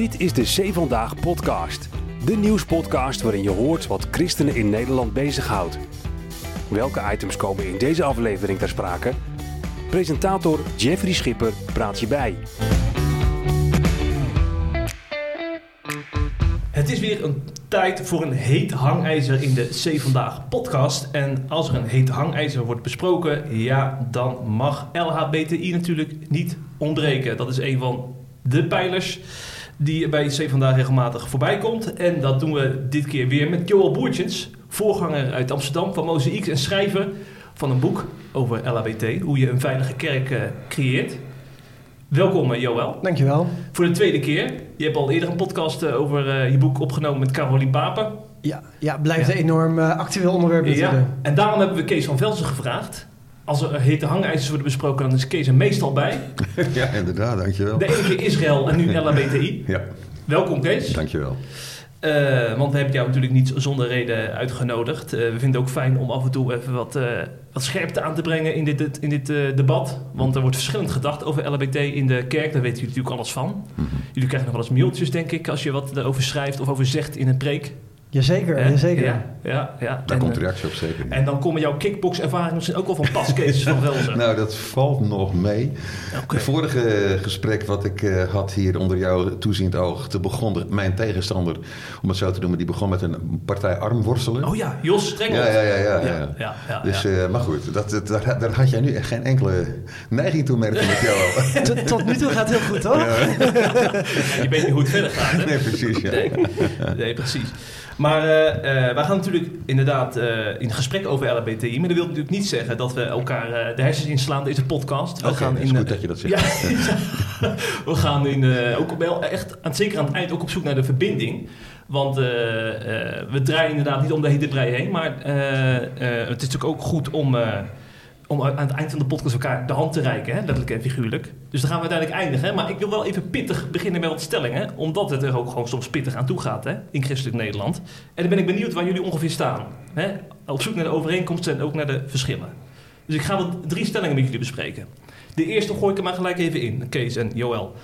Dit is de C Vandaag podcast. De nieuwspodcast waarin je hoort wat christenen in Nederland bezighoudt. Welke items komen in deze aflevering ter sprake? Presentator Jeffrey Schipper praat je bij. Het is weer een tijd voor een heet hangijzer in de C Vandaag podcast. En als er een heet hangijzer wordt besproken, ja, dan mag LHBTI natuurlijk niet ontbreken. Dat is een van de pijlers die bij C Vandaag regelmatig voorbij komt. En dat doen we dit keer weer met Joel Boertjens, voorganger uit Amsterdam van Mozaïek en schrijver van een boek over LHBT, hoe je een veilige kerk uh, creëert. Welkom uh, Joël. Dankjewel. Voor de tweede keer. Je hebt al eerder een podcast uh, over je boek opgenomen met Carolien Papen. Ja, ja blijft ja. een enorm actueel onderwerp natuurlijk. Ja. En daarom hebben we Kees van Velsen gevraagd als er hete hangijzers worden besproken, dan is Kees er meestal bij. ja, inderdaad, dankjewel. De ene keer Israël en nu LHBTI. ja. Welkom Kees. Dankjewel. Uh, want we hebben jou natuurlijk niet zonder reden uitgenodigd. Uh, we vinden het ook fijn om af en toe even wat, uh, wat scherpte aan te brengen in dit, in dit debat. Want er wordt verschillend gedacht over LHBT in de kerk. Daar weten jullie natuurlijk alles van. Mm -hmm. Jullie krijgen nog wel eens mailtjes, denk ik, als je wat erover schrijft of over zegt in een preek. Jazeker, eh? jazeker. Ja, ja, ja. Daar en, komt reactie op zeker. En dan komen jouw kickbox-ervaringen misschien ook wel van pas, Kees van Velzen. nou, dat valt nog mee. Okay. Het vorige gesprek wat ik uh, had hier onder jouw toeziend oog... te begon mijn tegenstander, om het zo te noemen... die begon met een partij armworstelen. Oh ja, Jos Strengel. Ja, ja, ja. ja, ja. ja, ja dus, uh, maar goed, dat, dat, daar, daar, had jij nu echt geen enkele neiging toe merken met jou. tot, tot nu toe gaat het heel goed, hoor. je weet niet hoe het verder gaat, hè? Nee, precies, ja. Nee, nee precies. Maar uh, uh, wij gaan natuurlijk inderdaad uh, in gesprek over LHBTI. Maar dat wil natuurlijk niet zeggen dat we elkaar de hersens inslaan deze podcast. We okay, gaan in, is goed dat je dat zegt. Ja, we gaan in, ook wel echt, zeker aan het eind ook op zoek naar de verbinding. Want we draaien inderdaad niet om de hele brei heen. Maar het is natuurlijk ook goed om om aan het eind van de podcast elkaar de hand te reiken, hè? letterlijk en figuurlijk. Dus dan gaan we uiteindelijk eindigen. Hè? Maar ik wil wel even pittig beginnen met wat stellingen, omdat het er ook gewoon soms pittig aan toe gaat hè? in christelijk Nederland. En dan ben ik benieuwd waar jullie ongeveer staan. Hè? Op zoek naar de overeenkomsten en ook naar de verschillen. Dus ik ga wel drie stellingen met jullie bespreken. De eerste gooi ik er maar gelijk even in, Kees en Joël.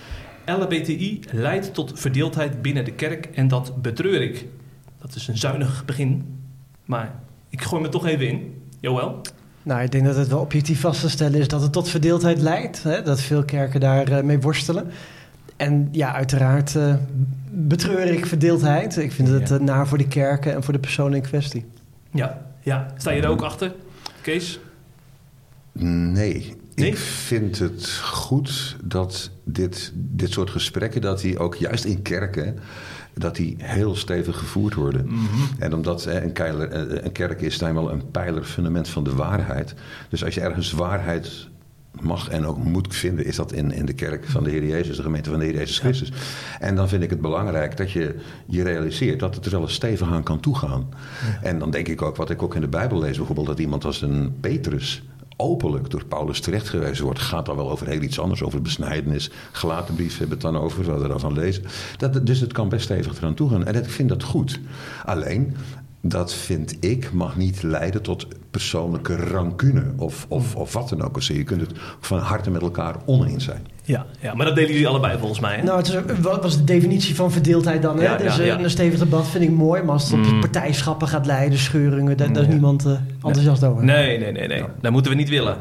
LHBTI leidt tot verdeeldheid binnen de kerk en dat betreur ik. Dat is een zuinig begin, maar ik gooi me toch even in. Joël? Nou, ik denk dat het wel objectief vast te stellen is dat het tot verdeeldheid leidt. Hè? Dat veel kerken daarmee uh, mee worstelen. En ja, uiteraard uh, betreur ik verdeeldheid. Ik vind het uh, naar voor de kerken en voor de persoon in kwestie. Ja, ja. sta je er ook achter, Kees? Nee. nee. Ik vind het goed dat dit, dit soort gesprekken, dat die ook juist in kerken dat die heel stevig gevoerd worden. Mm -hmm. En omdat een, keiler, een kerk is dan wel een pijler, fundament van de waarheid. Dus als je ergens waarheid mag en ook moet vinden, is dat in, in de kerk van de Heer Jezus, de gemeente van de Heer Jezus Christus. En dan vind ik het belangrijk dat je je realiseert dat het er wel eens stevig aan kan toegaan. Ja. En dan denk ik ook, wat ik ook in de Bijbel lees, bijvoorbeeld dat iemand als een Petrus openlijk door Paulus terechtgewezen wordt, gaat dan wel over heel iets anders, over besnijdenis. Gelaten brief hebben het dan over, we dan van lezen. Dat, dus het kan best stevig eraan toe gaan. En ik vind dat goed. Alleen, dat vind ik mag niet leiden tot persoonlijke rancune of, of, of wat dan ook. Dus je kunt het van harte met elkaar oneens zijn. Ja, ja, maar dat delen jullie allebei volgens mij. Hè? Nou, het is, wat was de definitie van verdeeldheid dan? Hè? Ja, dus ja, ja. een stevig debat vind ik mooi, maar als het op mm. partijschappen gaat leiden, scheuringen, daar, daar is niemand uh, enthousiast over. Nee, nee, nee, nee. Dat moeten we niet willen.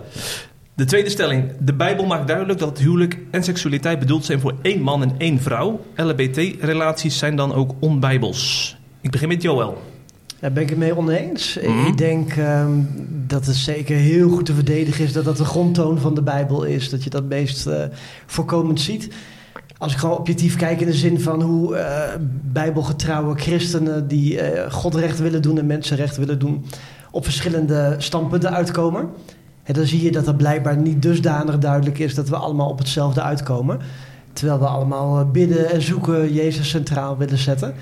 De tweede stelling. De Bijbel maakt duidelijk dat het huwelijk en seksualiteit bedoeld zijn voor één man en één vrouw. LHBT-relaties zijn dan ook onbijbels. Ik begin met Joël. Daar ben ik het mee oneens. Mm. Ik denk um, dat het zeker heel goed te verdedigen is dat dat de grondtoon van de Bijbel is. Dat je dat meest uh, voorkomend ziet. Als ik gewoon objectief kijk in de zin van hoe uh, bijbelgetrouwe christenen die uh, God recht willen doen en mensenrecht willen doen, op verschillende standpunten uitkomen. En dan zie je dat het blijkbaar niet dusdanig duidelijk is dat we allemaal op hetzelfde uitkomen. Terwijl we allemaal bidden en zoeken, Jezus centraal willen zetten.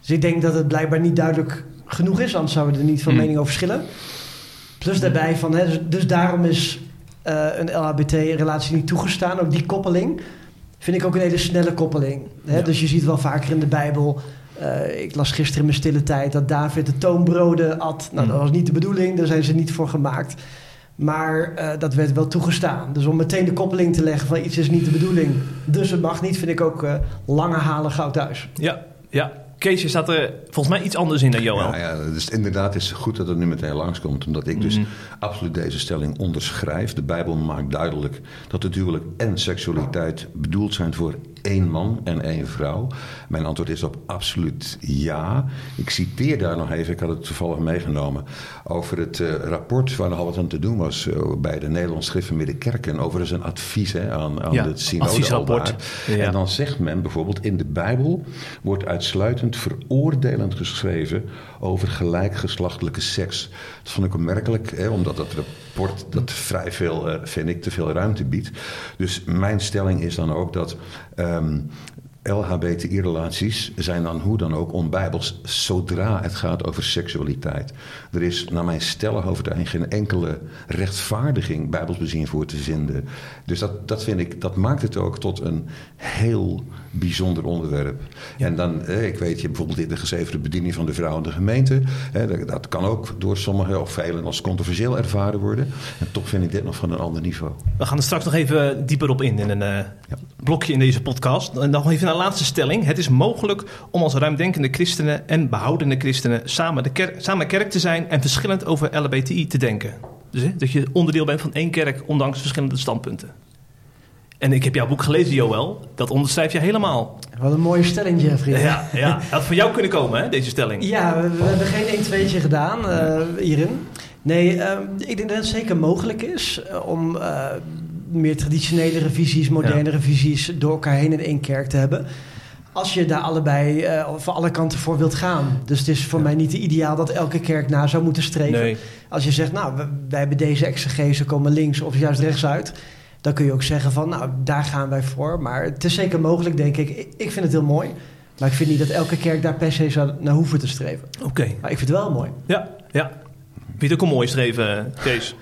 Dus ik denk dat het blijkbaar niet duidelijk genoeg is, anders zouden we er niet van mening over verschillen. Plus daarbij van, hè, dus, dus daarom is uh, een LHBT-relatie niet toegestaan. Ook die koppeling vind ik ook een hele snelle koppeling. Hè? Ja. Dus je ziet wel vaker in de Bijbel. Uh, ik las gisteren in mijn stille tijd dat David de toonbroden at. Nou, dat was niet de bedoeling, daar zijn ze niet voor gemaakt. Maar uh, dat werd wel toegestaan. Dus om meteen de koppeling te leggen van iets is niet de bedoeling, dus het mag niet, vind ik ook lange halen gauw thuis. Ja, ja. Kees, je staat er volgens mij iets anders in dan Johan. Ja, ja dus inderdaad is het goed dat het nu meteen langskomt. Omdat ik dus mm. absoluut deze stelling onderschrijf. De Bijbel maakt duidelijk dat het huwelijk en seksualiteit bedoeld zijn voor één man en één vrouw? Mijn antwoord is op absoluut ja. Ik citeer daar nog even, ik had het toevallig meegenomen, over het uh, rapport waar nogal wat aan te doen was uh, bij de Nederlandse Schrift Kerken. Overigens een advies hè, aan, aan ja, het synode Ja. En dan zegt men bijvoorbeeld in de Bijbel wordt uitsluitend veroordelend geschreven over gelijkgeslachtelijke seks. Dat vond ik opmerkelijk, hè, omdat dat dat vrij veel, uh, vind ik, te veel ruimte biedt. Dus mijn stelling is dan ook dat um, LHBTI-relaties zijn dan hoe dan ook onbijbels zodra het gaat over seksualiteit. Er is naar mijn stellige overtuiging geen enkele rechtvaardiging bijbels bezien voor te vinden. Dus dat, dat vind ik, dat maakt het ook tot een heel bijzonder onderwerp. En dan, eh, ik weet je bijvoorbeeld in de gezevende bediening van de vrouw in de gemeente. dat kan ook door sommigen of velen als controversieel ervaren worden. En toch vind ik dit nog van een ander niveau. We gaan er straks nog even dieper op in in een uh, blokje in deze podcast. En nog even een laatste stelling. Het is mogelijk om als ruimdenkende christenen en behoudende christenen samen, de kerk, samen kerk te zijn en verschillend over LBTI te denken. Dus hè, dat je onderdeel bent van één kerk, ondanks verschillende standpunten. En ik heb jouw boek gelezen, Joël. Dat onderschrijf je helemaal. Wat een mooie stelling, Jeffrey. Ja, ja. dat had voor jou kunnen komen, hè, deze stelling. Ja, we, hebben geen 1 2 gedaan uh, hierin. Nee, uh, ik denk dat het zeker mogelijk is uh, om meer traditionele revisies, moderne ja. revisies door elkaar heen in één kerk te hebben. Als je daar allebei uh, van alle kanten voor wilt gaan. Dus het is voor mij niet ideaal dat elke kerk na zou moeten streven. Nee. Als je zegt, nou, wij hebben deze exegese komen links of juist rechts uit dan kun je ook zeggen van, nou, daar gaan wij voor. Maar het is zeker mogelijk, denk ik. Ik vind het heel mooi. Maar ik vind niet dat elke kerk daar per se zou naar hoeven te streven. Oké. Maar ik vind het wel mooi. Ja, ja. Vind je het ook een mooi streven, Kees?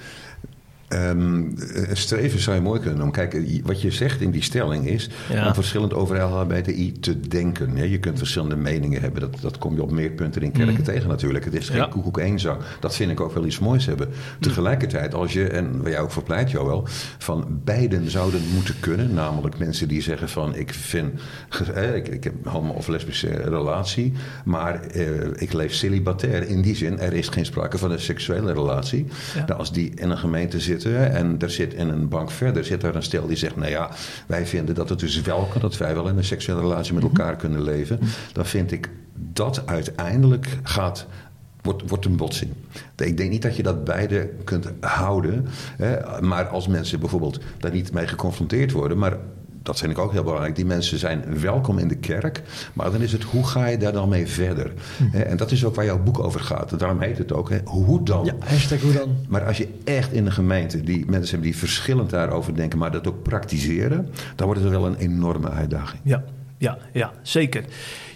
Um, streven zou je mooi kunnen noemen. Kijk, wat je zegt in die stelling is om verschillend over LHBTI te denken. Ja, je kunt verschillende meningen hebben. Dat, dat kom je op meer punten in kerken mm. tegen natuurlijk. Het is geen ja. koekoek één zang. Dat vind ik ook wel iets moois hebben. Mm. Tegelijkertijd, als je, en waar jij ook voor pleit, Joël, van beiden zouden moeten kunnen. Namelijk mensen die zeggen van ik vind, eh, ik, ik heb een homo- of lesbische relatie, maar eh, ik leef celibatair. In die zin, er is geen sprake van een seksuele relatie. Ja. Nou, als die in een gemeente zit en er zit in een bank verder zit er een stel die zegt: Nou ja, wij vinden dat het dus wel kan, dat wij wel in een seksuele relatie met elkaar kunnen leven. Dan vind ik dat uiteindelijk gaat wordt, wordt een botsing. Ik denk niet dat je dat beide kunt houden. Hè, maar als mensen bijvoorbeeld daar niet mee geconfronteerd worden, maar dat vind ik ook heel belangrijk. Die mensen zijn welkom in de kerk. Maar dan is het, hoe ga je daar dan mee verder? Hm. En dat is ook waar jouw boek over gaat. Daarom heet het ook, hoe dan? Ja, hashtag hoe dan. Maar als je echt in een gemeente die mensen hebben die verschillend daarover denken... maar dat ook praktiseren, dan wordt het wel een enorme uitdaging. Ja, ja, ja zeker.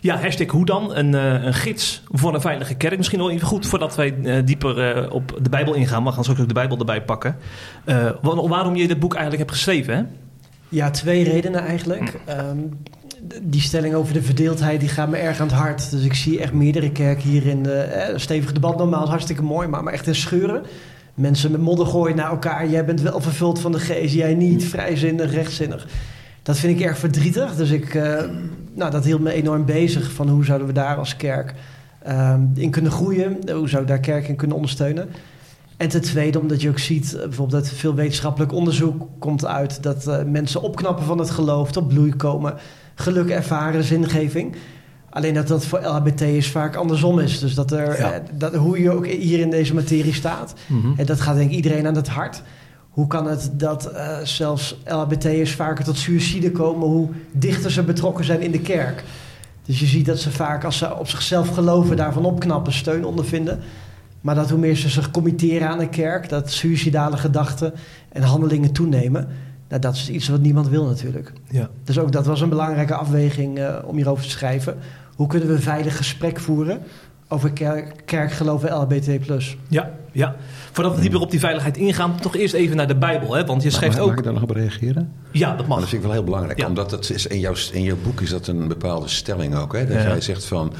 Ja, hashtag hoe dan? Een, uh, een gids voor een veilige kerk. Misschien wel even goed voordat wij uh, dieper uh, op de Bijbel ingaan. We gaan straks ook de Bijbel erbij pakken. waarom je dit boek eigenlijk hebt geschreven, hè? Ja, twee redenen eigenlijk. Um, die stelling over de verdeeldheid die gaat me erg aan het hart. Dus ik zie echt meerdere kerken hier in de eh, stevige debat normaal hartstikke mooi, maar, maar echt in scheuren. Mensen met modder gooien naar elkaar. Jij bent wel vervuld van de geest, jij niet. Vrijzinnig, rechtzinnig. Dat vind ik erg verdrietig. Dus ik, uh, nou, dat hield me enorm bezig. Van hoe zouden we daar als kerk uh, in kunnen groeien? Hoe zou daar kerk in kunnen ondersteunen? En ten tweede, omdat je ook ziet, eh, bijvoorbeeld dat veel wetenschappelijk onderzoek komt uit dat uh, mensen opknappen van het geloof, tot bloei komen, geluk ervaren, zingeving. Alleen dat dat voor LHBT'ers vaak andersom is. Dus dat er, eh, dat, hoe je ook hier in deze materie staat, mm en dat gaat denk ik iedereen aan het hart. Hoe kan het dat uh, zelfs LHBT'ers vaker tot suïcide komen, hoe dichter ze betrokken zijn in de kerk? Dus je ziet dat ze vaak, als ze op zichzelf geloven, daarvan opknappen, steun ondervinden. Maar dat hoe meer ze zich committeren aan de kerk, dat suïcidale gedachten en handelingen toenemen. Nou, dat is iets wat niemand wil natuurlijk. Ja. Dus ook dat was een belangrijke afweging uh, om hierover te schrijven. Hoe kunnen we een veilig gesprek voeren over kerk, kerkgeloof en LHBT+. Ja, Ja, voordat we dieper op die veiligheid ingaan, toch eerst even naar de Bijbel. Hè? Want je schrijft ook... Mag ik daar nog op reageren? Ja, dat mag. dat vind ik wel heel belangrijk. Omdat dat is in, jouw, in jouw boek is dat een bepaalde stelling ook. Hè? Dat jij zegt van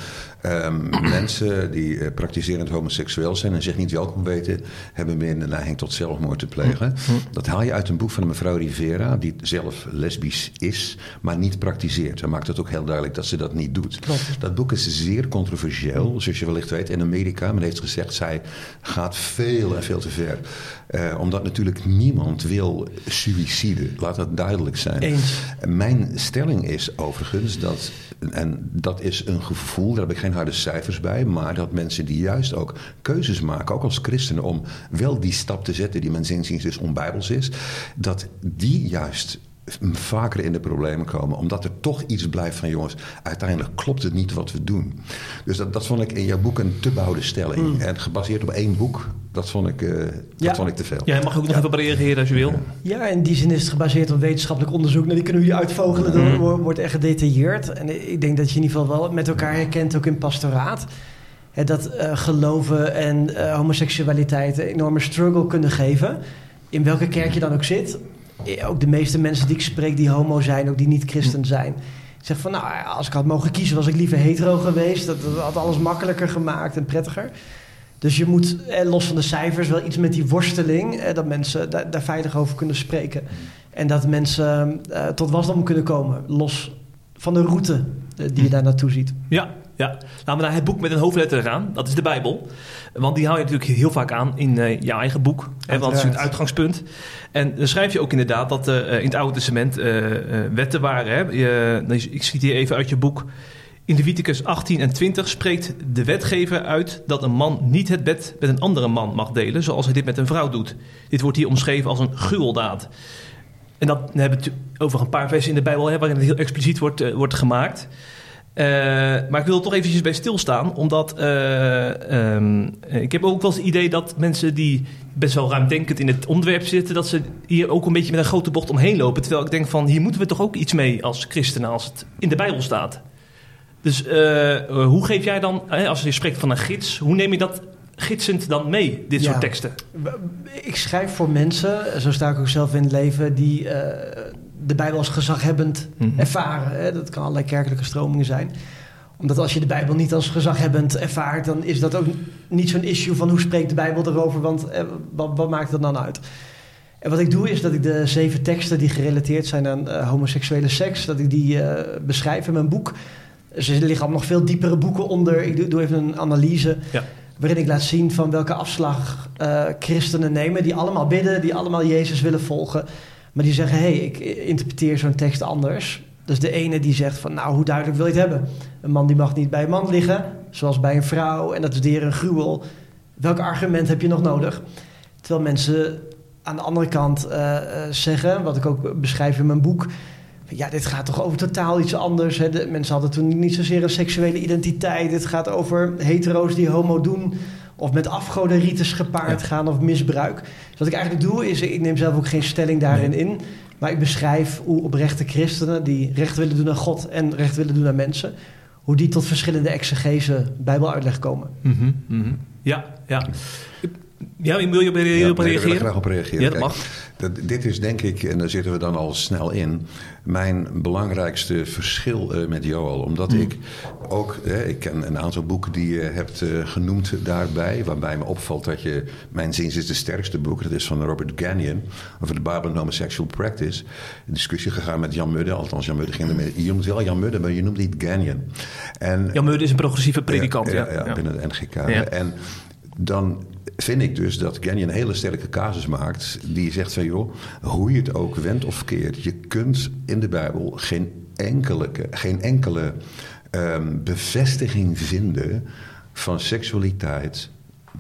um, mensen die uh, praktiserend homoseksueel zijn en zich niet welkom weten, hebben meer de neiging tot zelfmoord te plegen. Hm. hm. Dat haal je uit een boek van een mevrouw Rivera, die zelf lesbisch is, maar niet praktiseert. Ze maakt het ook heel duidelijk dat ze dat niet doet. Klopt. Dat boek is zeer controversieel, zoals je wellicht weet, in Amerika. Men heeft gezegd, zij gaat veel en veel te ver. Uh, omdat natuurlijk niemand wil suïcide. Laat dat duidelijk zijn. Eens. Mijn stelling is overigens dat, en dat is een gevoel, daar heb ik geen harde cijfers bij, maar dat mensen die juist ook keuzes maken, ook als christenen, om wel die stap te zetten die men zinziens dus onbijbels is, dat die juist vaker in de problemen komen. Omdat er toch iets blijft van jongens, uiteindelijk klopt het niet wat we doen. Dus dat, dat vond ik in jouw boek een te bouwde stelling. Hmm. En gebaseerd op één boek, dat vond ik, uh, dat vond ik te veel. Ja, mag ook nog ja. even op reageren als je wil. Ja, in die zin is het gebaseerd op wetenschappelijk onderzoek. Nou, die kunnen we hier uitvogelen, mm. dan wordt echt gedetailleerd. En ik denk dat je in ieder geval wel met elkaar herkent, ook in pastoraat. Hè, dat uh, geloven en uh, homoseksualiteit een enorme struggle kunnen geven. In welke kerk je dan ook zit ook de meeste mensen die ik spreek die homo zijn, ook die niet christen hm. zijn. Zeg van, nou, als ik had mogen kiezen, was ik liever hetero geweest. Dat, had alles makkelijker gemaakt en prettiger. Dus je moet, eh, los van de cijfers, wel iets met die worsteling, eh, dat mensen daar, daar, veilig over kunnen spreken. En dat mensen eh, tot wasdom kunnen komen, los van de route eh, die je hm. daar naartoe ziet. Ja, ja, laten we naar het boek met een hoofdletter gaan. Dat is de Bijbel. Want die hou je natuurlijk heel vaak aan in uh, je eigen boek. Hè, want dat is het uitgangspunt. En dan schrijf je ook inderdaad dat uh, in het Oude Testament uh, wetten waren. Hè? Je, ik citeer even uit je boek. In Leviticus 18 en 20 spreekt de wetgever uit dat een man niet het bed met een andere man mag delen, zoals hij dit met een vrouw doet. Dit wordt hier omschreven als een gruweldaad. En dat hebben we over een paar versen in de Bijbel, hè, waarin het heel expliciet wordt, wordt gemaakt. Uh, maar ik wil er toch eventjes bij stilstaan, omdat uh, um, ik heb ook wel eens het idee dat mensen die best wel ruimdenkend in het onderwerp zitten, dat ze hier ook een beetje met een grote bocht omheen lopen. Terwijl ik denk van hier moeten we toch ook iets mee als christenen als het in de Bijbel staat. Dus uh, hoe geef jij dan, als je spreekt van een gids, hoe neem je dat gidsend dan mee, dit soort teksten? Ik schrijf voor mensen, zo sta ik ook zelf in het leven, die de Bijbel als gezaghebbend mm ervaren. Hè? Dat kan allerlei kerkelijke stromingen zijn. Omdat als je de Bijbel niet als gezaghebbend ervaart, dan is dat ook niet zo'n issue van hoe spreekt de Bijbel erover, want eh, wat, wat, maakt het dan uit? En wat ik doe is dat ik de zeven teksten die gerelateerd zijn aan uh, homoseksuele seks, dat ik die uh, beschrijf in mijn boek. Dus er liggen nog veel diepere boeken onder. Ik doe, doe even een analyse. Ja. Waarin ik laat zien van welke afslag uh, christenen nemen. Die allemaal bidden, die allemaal Jezus willen volgen. Maar die zeggen, hé, hey, ik interpreteer zo'n tekst anders. Dus de ene die zegt van, nou, hoe duidelijk wil je het hebben? Een man die mag niet bij een man liggen, zoals bij een vrouw. En dat is weer een gruwel. Welk argument heb je nog nodig? Terwijl mensen aan de andere kant uh, zeggen, wat ik ook beschrijf in mijn boek... Ja, dit gaat toch over totaal iets anders. Hè? De, mensen hadden toen niet zozeer een seksuele identiteit. Het gaat over hetero's die homo doen of met afgoderites gepaard gaan of misbruik. Dus wat ik eigenlijk doe is, ik neem zelf ook geen stelling daarin in. Maar ik beschrijf hoe oprechte christenen die recht willen doen aan God en recht willen doen aan mensen, hoe die tot verschillende exegese bijbeluitleg komen. Mm -hmm, Ja, ja. Ja, wil je op reageren? Ja, nee, ik graag op reageren. Ja, dat mag. Dat, dit is denk ik, en daar zitten we dan al snel in, mijn belangrijkste verschil uh, met Joel. Omdat mm. ik ook, ik ken een aantal boeken die je hebt uh, genoemd daarbij, waarbij me opvalt dat je, mijn zins is de sterkste boek, dat is van Robert Gagnon, over de Bible and Homosexual Practice. Een discussie gegaan met Jan Mudde, althans Jan Mudde ging ermee, je noemt wel Jan Mudde, maar je noemt niet Gagnon. En, Jan Mudde is een progressieve predikant, ja. Ja, ja, binnen de NGK. En dan vind ik dus dat Kenny een hele sterke casus maakt. Die zegt van joh, hoe je het ook wendt of keert. Je kunt in de Bijbel geen enkele, geen enkele um, bevestiging vinden van seksualiteit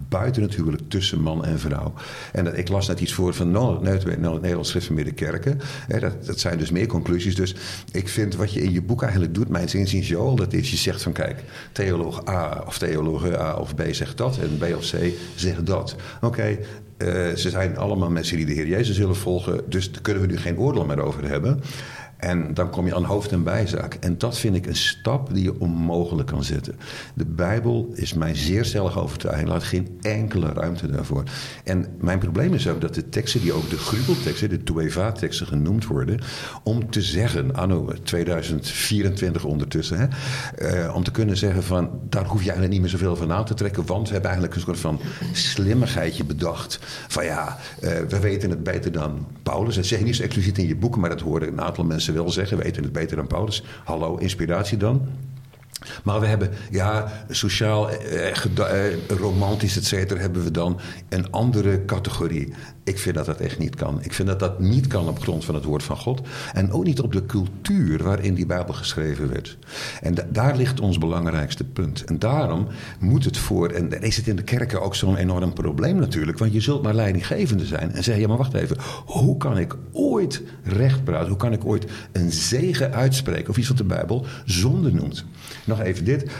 buiten natuurlijk tussen man en vrouw. En dat, ik las net iets voor van Nederlands Schrift van Middenkerken. Dat, dat zijn dus meer conclusies. Dus ik vind wat je in je boek eigenlijk doet, mijn inziens Joel, dat is je zegt van kijk, theoloog A of theoloog A of B zegt dat en B of C zegt dat. Oké, uh, ze zijn allemaal mensen die de Heer Jezus willen volgen, dus daar kunnen we nu geen oordeel meer over hebben. En dan kom je aan hoofd- en bijzaak. En dat vind ik een stap die je onmogelijk kan zetten. De Bijbel is mij zeer stellig overtuiging. Laat geen enkele ruimte daarvoor. En mijn probleem is ook dat de teksten, die ook de gruwelteksten, de Tueva-teksten genoemd worden, om te zeggen, anno 2024 ondertussen, hè, eh, om te kunnen zeggen van, daar hoef je eigenlijk niet meer zoveel van aan te trekken, want we hebben eigenlijk een soort van slimmigheidje bedacht. Van ja, uh, we weten het beter dan Paulus. Dat zeg niet expliciet in je boek, maar dat horen een aantal mensen wel zeggen. We weten het beter dan Paulus. Hallo, inspiratie dan? Maar we hebben, ja, sociaal, eh, eh, romantisch, et cetera, hebben we dan een andere categorie. Ik vind dat dat echt niet kan. Ik vind dat dat niet kan op grond van het woord van God. En ook niet op de cultuur waarin die Bijbel geschreven werd. En daar ligt ons belangrijkste punt. En daarom moet het voor, en dan is het in de kerken ook zo'n enorm probleem natuurlijk. Want je zult maar leidinggevende zijn. En zeg je, maar wacht even, hoe kan ik ooit recht praten? Hoe kan ik ooit een zegen uitspreken? Of iets wat de Bijbel zonde noemt. Nog even dit.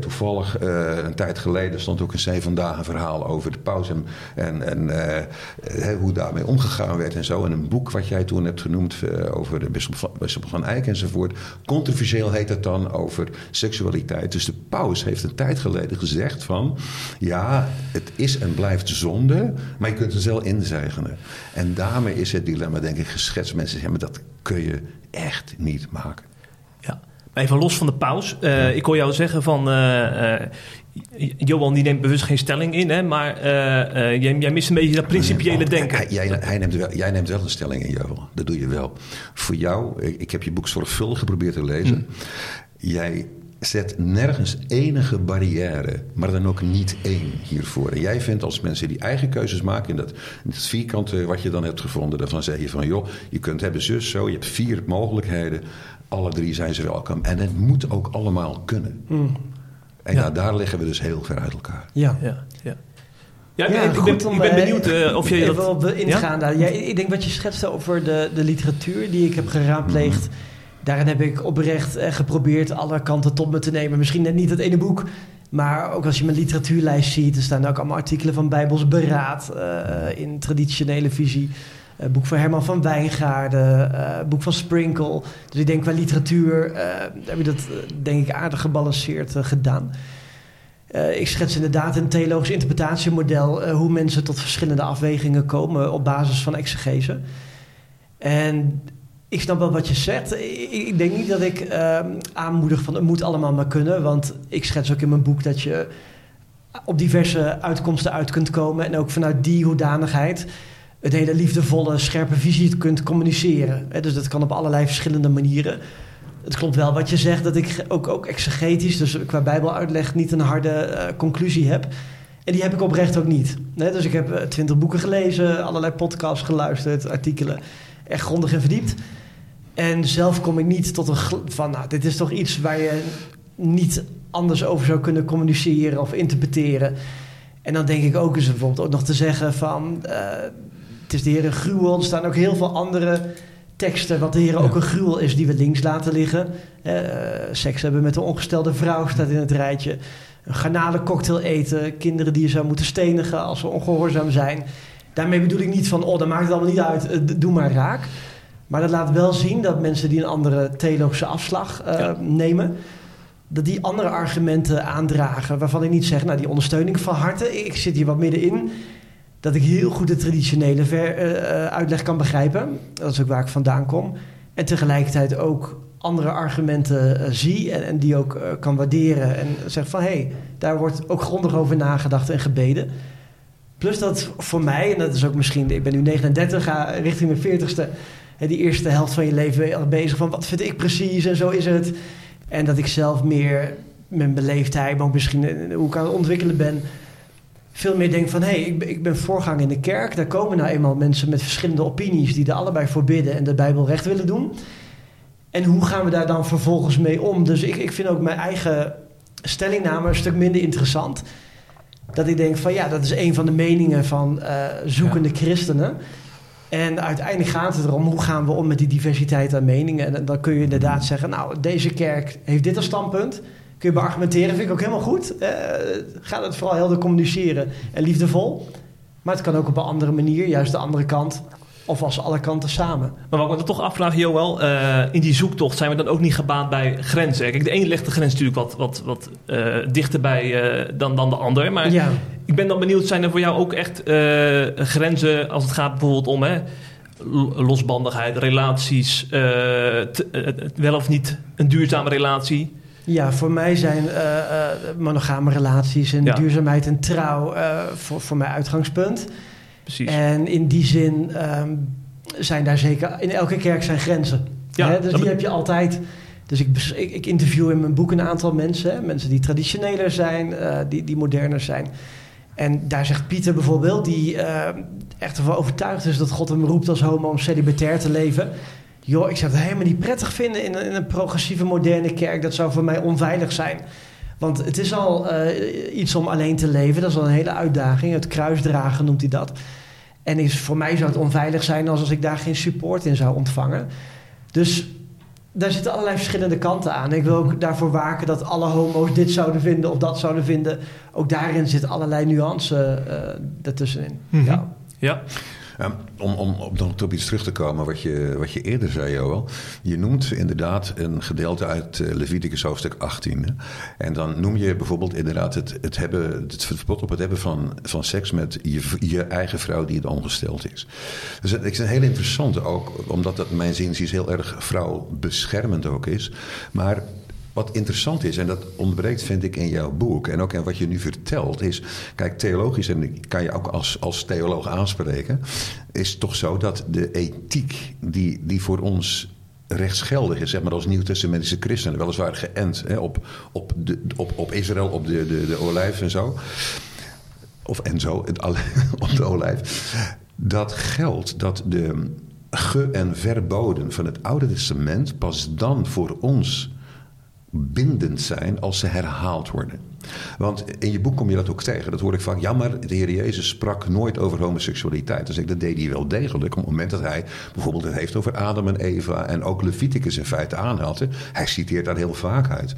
Toevallig uh, een tijd geleden stond ook een zeven dagen verhaal over de paus en, en, uh, hoe daarmee omgegaan werd en zo. En een boek wat jij toen hebt genoemd uh, over de bisschop van, bisschop van Eyck enzovoort. Controversieel heet het dan over seksualiteit. Dus de paus heeft een tijd geleden gezegd van... ja, het is en blijft zonde, maar je kunt het wel inzegenen. En daarmee is het dilemma denk ik geschetst. Mensen zeggen, maar dat kun je echt niet maken. Ja. Even los van de paus. Uh, ik hoor jou zeggen van... Uh, Johan die neemt bewust geen stelling in, hè, maar jij, jij, mist een beetje dat principiële denken. Hij, jij, hij neemt wel, jij neemt wel een stelling in, Johan. Dat doe je wel. Voor jou, ik heb je boek zorgvuldig geprobeerd te lezen. Hm. Jij zet nergens enige barrière, maar dan ook niet één hiervoor. En jij vindt als mensen die eigen keuzes maken in dat, in dat vierkante wat je dan hebt gevonden, daarvan zeg je van joh, je kunt hebben zus zo, je hebt vier mogelijkheden alle drie zijn ze welkom. En het moet ook allemaal kunnen. Mm. En ja. daar liggen we dus heel ver uit elkaar. Ja, ja, ja. Ja, ja ik, ben, ik ben benieuwd uh, of je dat... Wel ingaan ja? Ja, ik denk wat je schetste over de, de literatuur die ik heb geraadpleegd. Mm. Daarin heb ik oprecht eh, geprobeerd alle kanten tot me te nemen. Misschien net niet het ene boek, maar ook als je mijn literatuurlijst ziet... er staan ook allemaal artikelen van Bijbels Beraad uh, in traditionele visie... Uh, boek van Herman van Wijngaarden, uh, boek van Sprinkle. Dus ik denk qua literatuur uh, heb je dat denk ik aardig gebalanceerd gedaan. ik schets inderdaad een theologisch interpretatiemodel hoe mensen tot verschillende afwegingen komen op basis van exegese. En ik snap wel wat je zegt. Ik, ik denk niet dat ik ehm, aanmoedig van het moet allemaal maar kunnen, want ik schets ook in mijn boek dat je op diverse uitkomsten uit kunt komen en ook vanuit die hoedanigheid het hele liefdevolle, scherpe visie kunt communiceren. Dus dat kan op allerlei verschillende manieren. Het klopt wel wat je zegt, dat ik ook, ook exegetisch, dus qua Bijbeluitleg, niet een harde uh, conclusie heb. En die heb ik oprecht ook niet. Dus ik heb uh, twintig boeken gelezen, allerlei podcasts geluisterd, artikelen. Echt grondig en verdiept. En zelf kom ik niet tot een van, nou, dit is toch iets waar je niet anders over zou kunnen communiceren of interpreteren. En dan denk ik ook eens bijvoorbeeld ook nog te zeggen van, het is de Heer een gruwel. Er staan ook heel veel andere teksten wat de Heer ook een gruwel is die we links laten liggen. Uh, seks hebben met een ongestelde vrouw staat in het rijtje. Een garnalencocktail eten. Kinderen die je zou moeten stenigen als ze ongehoorzaam zijn. Daarmee bedoel ik niet van, oh, dat maakt het allemaal niet uit, uh, doe maar raak. Maar dat laat wel zien dat mensen die een andere theologische afslag uh, ja. nemen, dat die andere argumenten aandragen. Waarvan ik niet zeg, nou, die ondersteuning van harte, ik zit hier wat middenin dat ik heel goed de traditionele ver, uh, uitleg kan begrijpen. Dat is ook waar ik vandaan kom. En tegelijkertijd ook andere argumenten uh, zie en, en, die ook kan waarderen. En zeg van hé, hey, daar wordt ook grondig over nagedacht en gebeden. Plus dat voor mij, en dat is ook misschien, ik ben nu 39, ga richting mijn 40ste. En die eerste helft van je leven bezig van wat vind ik precies en zo is het. En dat ik zelf meer mijn beleefdheid, maar ook misschien hoe ik aan het ontwikkelen ben veel meer denk van... hé, hey, ik, ik, ben voorganger in de kerk. Daar komen nou eenmaal mensen met verschillende opinies... die er allebei voor bidden en de Bijbel recht willen doen. En hoe gaan we daar dan vervolgens mee om? Dus ik, ik vind ook mijn eigen stellingname een stuk minder interessant. Dat ik denk van ja, dat is een van de meningen van uh, zoekende ja. christenen. En uiteindelijk gaat het erom hoe gaan we om met die diversiteit aan meningen. En dan kun je inderdaad zeggen, nou, deze kerk heeft dit als standpunt kun je beargumenteren, vind ik ook helemaal goed. Uh, ga het vooral helder communiceren en liefdevol. Maar het kan ook op een andere manier, juist de andere kant. Of als alle kanten samen. Maar wat ik me toch afvraag, Joël, uh, in die zoektocht zijn we dan ook niet gebaand bij grenzen? Kijk, de een legt de grens natuurlijk wat, wat, wat uh, dichterbij uh, dan, dan de ander. Maar ja. ik ben dan benieuwd, zijn er voor jou ook echt grenzen als het gaat bijvoorbeeld om hè, losbandigheid, relaties, wel of niet een duurzame relatie? Ja, voor mij zijn monogame relaties en ja. duurzaamheid en trouw voor, voor mij uitgangspunt. Precies. En in die zin um, zijn daar zeker... In elke kerk zijn grenzen. Ja, hè? Dus die heb je altijd... Dus ik, ik, ik, interview in mijn boek een aantal mensen. Hè? Mensen die traditioneler zijn, uh, die, die moderner zijn. En daar zegt Pieter bijvoorbeeld, die uh, echt ervan overtuigd is dat God hem roept als homo om celibatair te leven. Joh, ik zou het helemaal niet prettig vinden in, in een progressieve moderne kerk. Dat zou voor mij onveilig zijn. Want het is al uh, iets om alleen te leven. Dat is al een hele uitdaging. Het kruisdragen noemt hij dat. En is, voor mij zou het onveilig zijn als, als ik daar geen support in zou ontvangen. Dus daar zitten allerlei verschillende kanten aan. Ik wil ook daarvoor waken dat alle homo's dit zouden vinden of dat zouden vinden. Ook daarin zit allerlei nuance uh, ertussenin. Mm -hmm. Ja. ja. Um, om, om, op iets terug te komen wat je, wat je eerder zei, Joel. Je noemt inderdaad een gedeelte uit uh, Leviticus hoofdstuk 18. Hè? En dan noem je bijvoorbeeld inderdaad het, het, hebben, het verbod op het hebben van, van seks met je, je eigen vrouw die het ongesteld is. Dus het is een heel interessante ook, omdat dat mijn zin is heel erg vrouwbeschermend ook is. Maar wat interessant is, en dat ontbreekt vind ik in jouw boek en ook in wat je nu vertelt, is, kijk, theologisch, en ik kan je ook als, als theoloog aanspreken, is toch zo dat de ethiek die, die voor ons rechtsgeldig is, zeg maar als nieuwtestamentische christenen, weliswaar geënt hè, op, op, op, op Israël, op de, de, de olijf en zo, of en zo, het, op de olijf, dat geldt dat de ge- en verboden van het Oude Testament pas dan voor ons bindend zijn als ze herhaald worden. Want in je boek kom je dat ook tegen. Dat hoor ik vaak. Ja, maar de Heer Jezus sprak nooit over homoseksualiteit. Dus dat deed hij wel degelijk. Op het moment dat hij bijvoorbeeld het heeft over Adam en Eva. en ook Leviticus in feite aanhaalt. Hij citeert daar heel vaak uit.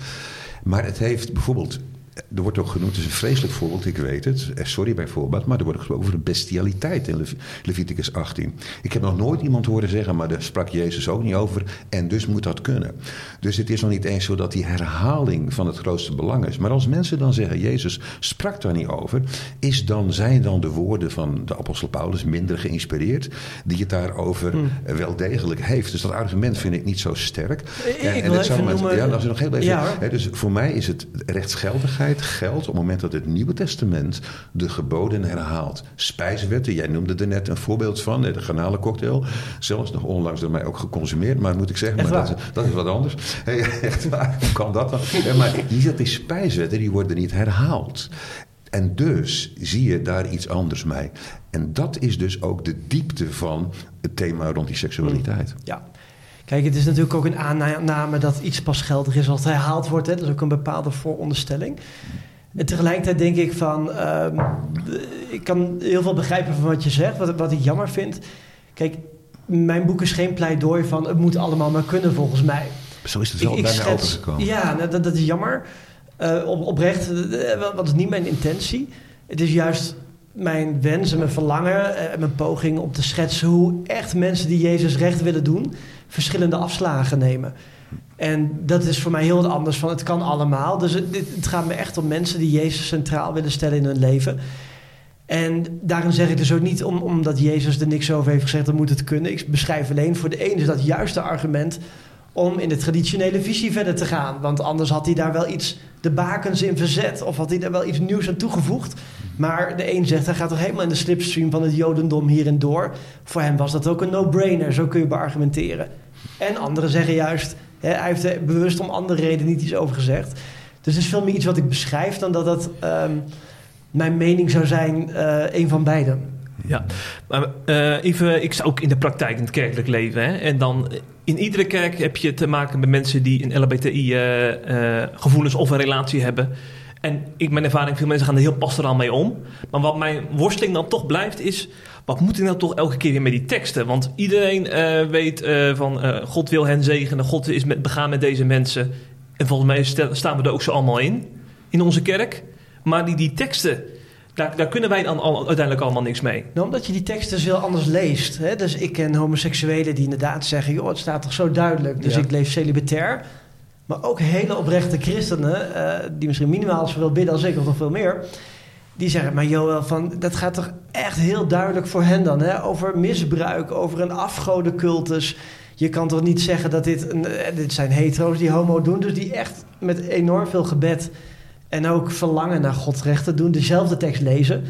Maar het heeft bijvoorbeeld er wordt ook genoemd, het is een vreselijk voorbeeld, ik weet het. Eh, sorry bijvoorbeeld, maar er wordt gesproken over de bestialiteit in Leviticus 18. Ik heb nog nooit iemand horen zeggen, maar daar sprak Jezus ook niet over. En dus moet dat kunnen. Dus het is nog niet eens zo dat die herhaling van het grootste belang is. Maar als mensen dan zeggen, Jezus sprak daar niet over, is dan, zijn dan de woorden van de apostel Paulus minder geïnspireerd, die het daarover hmm. wel degelijk heeft. Dus dat argument vind ik niet zo sterk. Ik en, en noemen... Ja, is nog heel even. Ja, dus voor mij is het rechtsgeldigheid geldt op het moment dat het Nieuwe Testament de geboden herhaalt. Spijswetten, jij noemde er net een voorbeeld van, de garnalencocktail. Zelfs nog onlangs door mij ook geconsumeerd, maar moet ik zeggen, maar dat, dat, is wat anders. Hey, echt waar, hoe kan dat dan? Ja, maar die, die spijswetten die worden niet herhaald. En dus zie je daar iets anders mee. En dat is dus ook de diepte van het thema rond die seksualiteit. Ja. Kijk, het is natuurlijk ook een aanname dat iets pas geldig is als het herhaald wordt. Hè? Dat is ook een bepaalde vooronderstelling. En tegelijkertijd denk ik van... Uh, ik kan heel veel begrijpen van wat je zegt. Wat, wat ik jammer vind... Kijk, mijn boek is geen pleidooi van... het moet allemaal maar kunnen volgens mij. Zo is het wel bij mij overgekomen. Ja, nou, dat, dat, is jammer. Uh, op, oprecht, uh, wat is niet mijn intentie. Het is juist mijn wens en mijn verlangen en mijn poging om te schetsen hoe echt mensen die Jezus recht willen doen, verschillende afslagen nemen. En dat is voor mij heel wat anders van het kan allemaal. Dus het, het gaat me echt om mensen die Jezus centraal willen stellen in hun leven. En daarin zeg ik dus ook niet om, omdat Jezus er niks over heeft gezegd, dan moet het kunnen. Ik beschrijf alleen voor de ene is dat juiste argument om in de traditionele visie verder te gaan. Want anders had hij daar wel iets de bakens in verzet. Of had hij daar wel iets nieuws aan toegevoegd. Maar de een zegt, hij gaat toch helemaal in de slipstream van het jodendom hier en door. Voor hem was dat ook een no-brainer, zo kun je beargumenteren. En anderen zeggen juist, hè, hij heeft er bewust om andere redenen niet iets over gezegd. Dus het is veel meer iets wat ik beschrijf dan dat dat um, mijn mening zou zijn, uh, een van beiden. Ja, maar uh, even, ik sta ook in de praktijk in het kerkelijk leven. Hè? En dan in iedere kerk heb je te maken met mensen die een LBTI-gevoelens of een relatie hebben. En ik, mijn ervaring, veel mensen gaan er heel pastoraal mee om. Maar wat mijn worsteling dan toch blijft, is... wat moet ik nou toch elke keer weer met die teksten? Want iedereen uh, weet uh, van uh, God wil hen zegenen, God is met, begaan met deze mensen. En volgens mij staan we er ook zo allemaal in, in onze kerk. Maar die, die teksten, daar, daar kunnen wij dan al, uiteindelijk allemaal niks mee. Nou, omdat je die teksten dus heel anders leest. Hè? Dus ik ken homoseksuelen die inderdaad zeggen... joh, het staat toch zo duidelijk, dus Ja. ik leef celibatair. Maar ook hele oprechte christenen... eh, die misschien minimaal zoveel bidden als ik of nog veel meer... die zeggen, maar Joel, van, dat gaat toch echt heel duidelijk voor hen dan... Hè? over misbruik, over een afgodencultus... Je kan toch niet zeggen dat dit... Een, eh, dit zijn hetero's die homo doen... dus die echt met enorm veel gebed... en ook verlangen naar Gods rechten doen... dezelfde tekst lezen...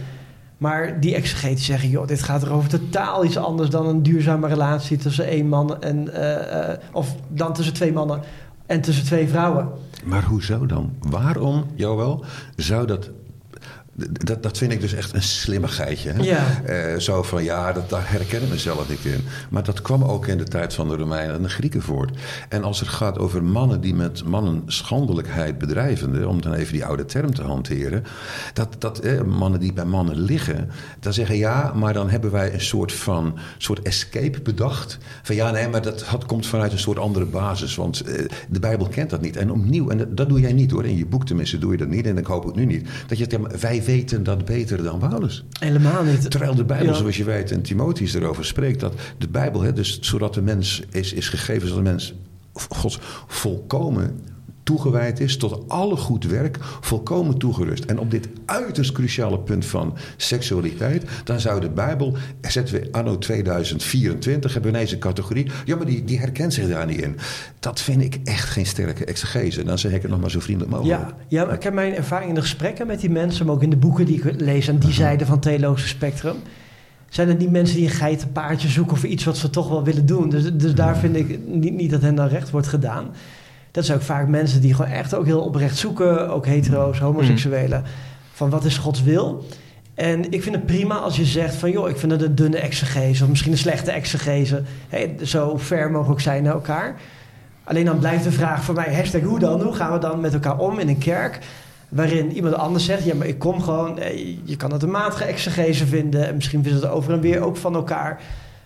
Maar die exegeten zeggen, joh, dit gaat er over totaal iets anders dan een duurzame relatie tussen één man en eh, of dan tussen twee mannen en tussen twee vrouwen. Maar hoezo dan? Waarom, Joël, zou dat... Dat, dat vind ik dus echt een slimmigheidje. Hè? Ja. Eh, zo van, ja, dat, daar herken ik mezelf niet in. Maar dat kwam ook in de tijd van de Romeinen en de Grieken voort. En als het gaat over mannen die met mannen schandelijkheid bedrijven... om dan even die oude term te hanteren... dat, dat eh, mannen die bij mannen liggen... dan zeggen ja, maar dan hebben wij een soort van soort escape bedacht. Van ja, nee, maar dat had, komt vanuit een soort andere basis. Want eh, de Bijbel kent dat niet. En opnieuw, en dat, dat doe jij niet hoor. In je boek tenminste doe je dat niet. En ik hoop het nu niet. Dat je maar wij weten dat beter dan Paulus. Helemaal niet. Terwijl de Bijbel, Ja. zoals je weet, en Timotheus erover spreekt, dat de Bijbel, hè, dus zodat de mens is, is gegeven, zodat de mens Gods volkomen toegewijd is tot alle goed werk, volkomen toegerust. En op dit uiterst cruciale punt van seksualiteit, dan zou de Bijbel, zetten we anno 2024, hebben we ineens een categorie, ja, maar die, die herkent zich daar niet in. Dat vind ik echt geen sterke exegese. Dan zeg ik het nog maar zo vriendelijk mogelijk. Ja, ja, maar ik heb mijn ervaring in de gesprekken met die mensen, maar ook in de boeken die ik lees aan die zijde van theologische spectrum. Zijn het niet mensen die een geitenpaardje zoeken voor iets wat ze toch wel willen doen? Dus, dus daar vind ik niet, niet dat hen dan recht wordt gedaan. Dat zijn ook vaak mensen die gewoon echt ook heel oprecht zoeken, ook hetero's, homoseksuelen, van wat is Gods wil. En ik vind het prima als je zegt van joh, ik vind het een dunne exegese of misschien een slechte exegese. Hey, zo ver mogelijk zijn naar elkaar. Alleen dan blijft de vraag voor mij, hashtag hoe dan? Hoe gaan we dan met elkaar om in een kerk? Waarin iemand anders zegt, ja maar ik kom gewoon, eh, je kan het een matige exegese vinden. En misschien vinden ze het over en weer ook van elkaar.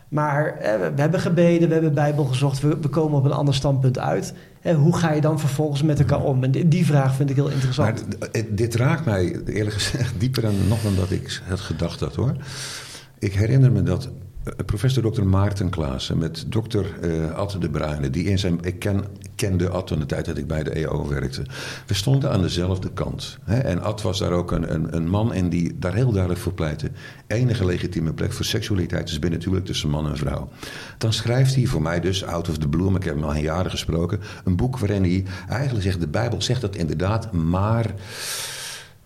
Maar eh, we we hebben gebeden, we hebben Bijbel gezocht, we, we komen op een ander standpunt uit. Eh, hoe ga je dan vervolgens met elkaar om? En die, vraag vind ik heel Maar interessant. d- d- dit raakt mij eerlijk gezegd dieper dan nog dan dat ik had gedacht had hoor. Ik herinner me dat eh, professor Dr. Maarten Klaassen met dokter eh Ad de Bruyne, die in zijn. Ik ken, kende Ad in de tijd dat ik bij de EO werkte. We stonden aan dezelfde kant. Hè? En Ad was daar ook een, een, een man in die daar heel duidelijk voor pleitte. Enige legitieme plek voor seksualiteit is binnen natuurlijk tussen man en vrouw. Dan schrijft hij voor mij dus, out of the maar ik heb hem al een jaren gesproken, een boek waarin hij eigenlijk zegt: de Bijbel zegt dat inderdaad, maar.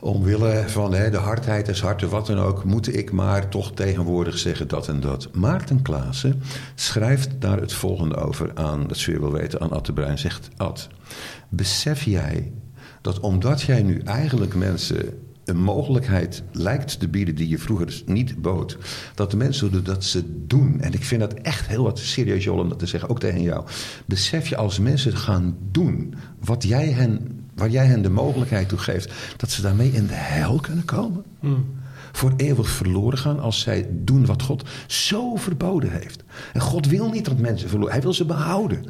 Omwille van hè, de hardheid des harten, wat dan ook, moet ik maar toch tegenwoordig zeggen dat en dat. Maarten Klaassen schrijft daar het volgende over aan, dat zul je wel weten, aan Ad de Bruin. Zegt Ad, besef jij dat omdat jij nu eigenlijk mensen een mogelijkheid lijkt te bieden die je vroeger dus niet bood, dat de mensen doen dat ze doen. En ik vind dat echt heel wat serieus Jol, om dat te zeggen, ook tegen jou. Besef je als mensen gaan doen wat jij hen waar jij hen de mogelijkheid toe geeft dat ze daarmee in de hel kunnen komen. Voor eeuwig verloren gaan als zij doen wat God zo verboden heeft. En God wil niet dat mensen verloren, hij wil ze behouden.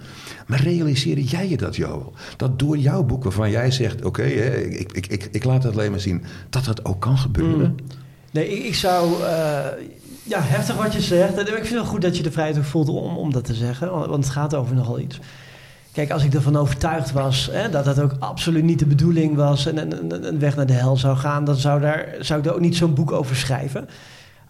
Maar realiseer jij je dat, Joel? Dat door jouw boek waarvan jij zegt, oké, ik, ik, ik, ik laat het alleen maar zien, dat dat ook kan gebeuren. Nee, ik, ik zou. eh, ja, heftig wat je zegt. En ik vind het wel goed dat je de vrijheid ook voelt om, om dat te zeggen. Want het gaat over nogal iets. Kijk, als ik ervan overtuigd was hè, dat dat ook absoluut niet de bedoeling was en een, weg naar de hel zou gaan, dan zou, daar, zou ik daar ook niet zo'n boek over schrijven.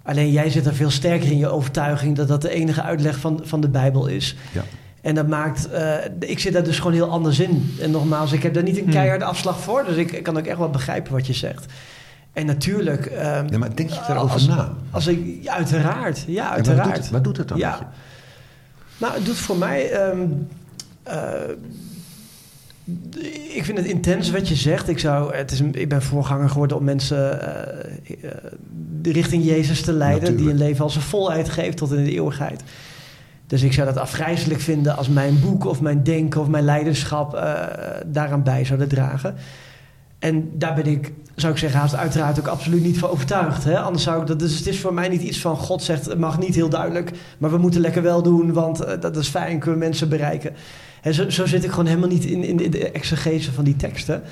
Alleen jij zit er veel sterker in je overtuiging dat dat de enige uitleg van, van de Bijbel is. Ja. En dat maakt, eh, ik zit daar dus gewoon heel anders in. En nogmaals, ik heb daar niet een keiharde afslag voor, dus ik, ik kan ook echt wel begrijpen wat je zegt. En natuurlijk. ehm, Ja, maar denk je daarover als, na? Als ik, ja, uiteraard. Ja, wat, uiteraard. doet het, wat doet het dan met je? Ja. Nou, het doet voor mij. ehm, eh, ik vind het intens wat je zegt. Ik, zou, het is een, ik ben voorganger geworden om mensen eh, eh, richting Jezus te leiden. Die een leven als een volheid geeft tot in de eeuwigheid. Dus ik zou dat afgrijzelijk vinden als mijn boek of mijn denken of mijn leiderschap eh, daaraan bij zouden dragen. En daar ben ik, zou ik zeggen, haast uiteraard ook absoluut niet van overtuigd. Hè? Anders zou ik dat. Dus het is voor mij niet iets van God zegt, het mag niet heel duidelijk, maar we moeten lekker wel doen, want eh, dat is fijn, kunnen we mensen bereiken. En zo, zo zit ik gewoon helemaal niet in, in de exegese van die teksten.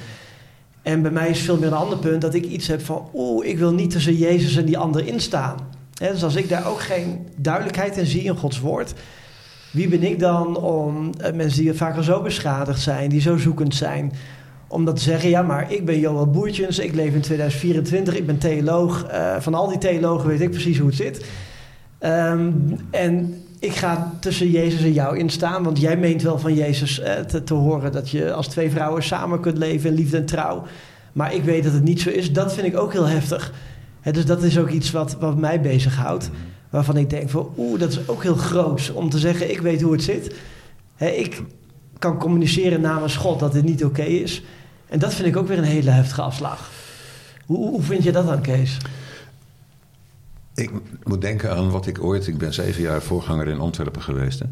En bij mij is veel meer een ander punt dat ik iets heb van... oeh, ik wil niet tussen Jezus en die ander instaan. Dus als ik daar ook geen duidelijkheid in zie in Gods woord... wie ben ik dan om eh, mensen die vaak al zo beschadigd zijn... die zo zoekend zijn... om dat te zeggen, ja, maar ik ben Johan Boertjens... ik leef in 2024, ik ben theoloog. Uh, van al die theologen weet ik precies hoe het zit... Um, en ik ga tussen Jezus en jou instaan, want jij meent wel van Jezus eh, te, te, horen dat je als twee vrouwen samen kunt leven in liefde en trouw. Maar ik weet dat het niet zo is. Dat vind ik ook heel heftig. dus dat is ook iets wat, wat mij bezighoudt. Waarvan ik denk van, oeh, dat is ook heel groot om te zeggen, ik weet hoe het zit. ik kan communiceren namens God dat dit niet oké is. En dat vind ik ook weer een hele heftige afslag. Hoe, hoe vind je dat dan, Kees? Ik moet denken aan wat ik ooit... Ik ben zeven jaar voorganger in Antwerpen geweest. Hè.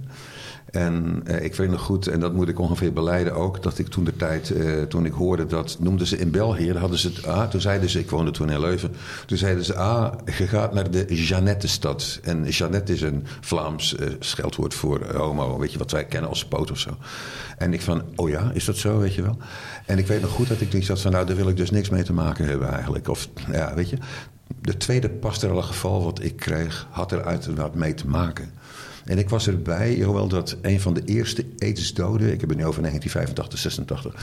En eh, ik weet nog goed, en dat moet ik ongeveer beleiden ook... dat ik toen de tijd, eh, toen ik hoorde dat... noemden ze in België, hadden ze het... Ah, toen zeiden ze, ik woonde toen in Leuven... toen zeiden ze, ah, je gaat naar de Jeannette-stad. En Jeannette is een Vlaams uh, scheldwoord voor homo... weet je, wat wij kennen als poot of zo. En ik van, oh ja, is dat zo, weet je wel? En ik weet nog goed dat ik zat van... nou, daar wil ik dus niks mee te maken hebben eigenlijk. Of, ja, weet je de tweede pastorale geval wat ik kreeg, had er uiteraard mee te maken. En ik was erbij, hoewel dat een van de eerste aidsdoden, ik heb het nu over 1985, 86,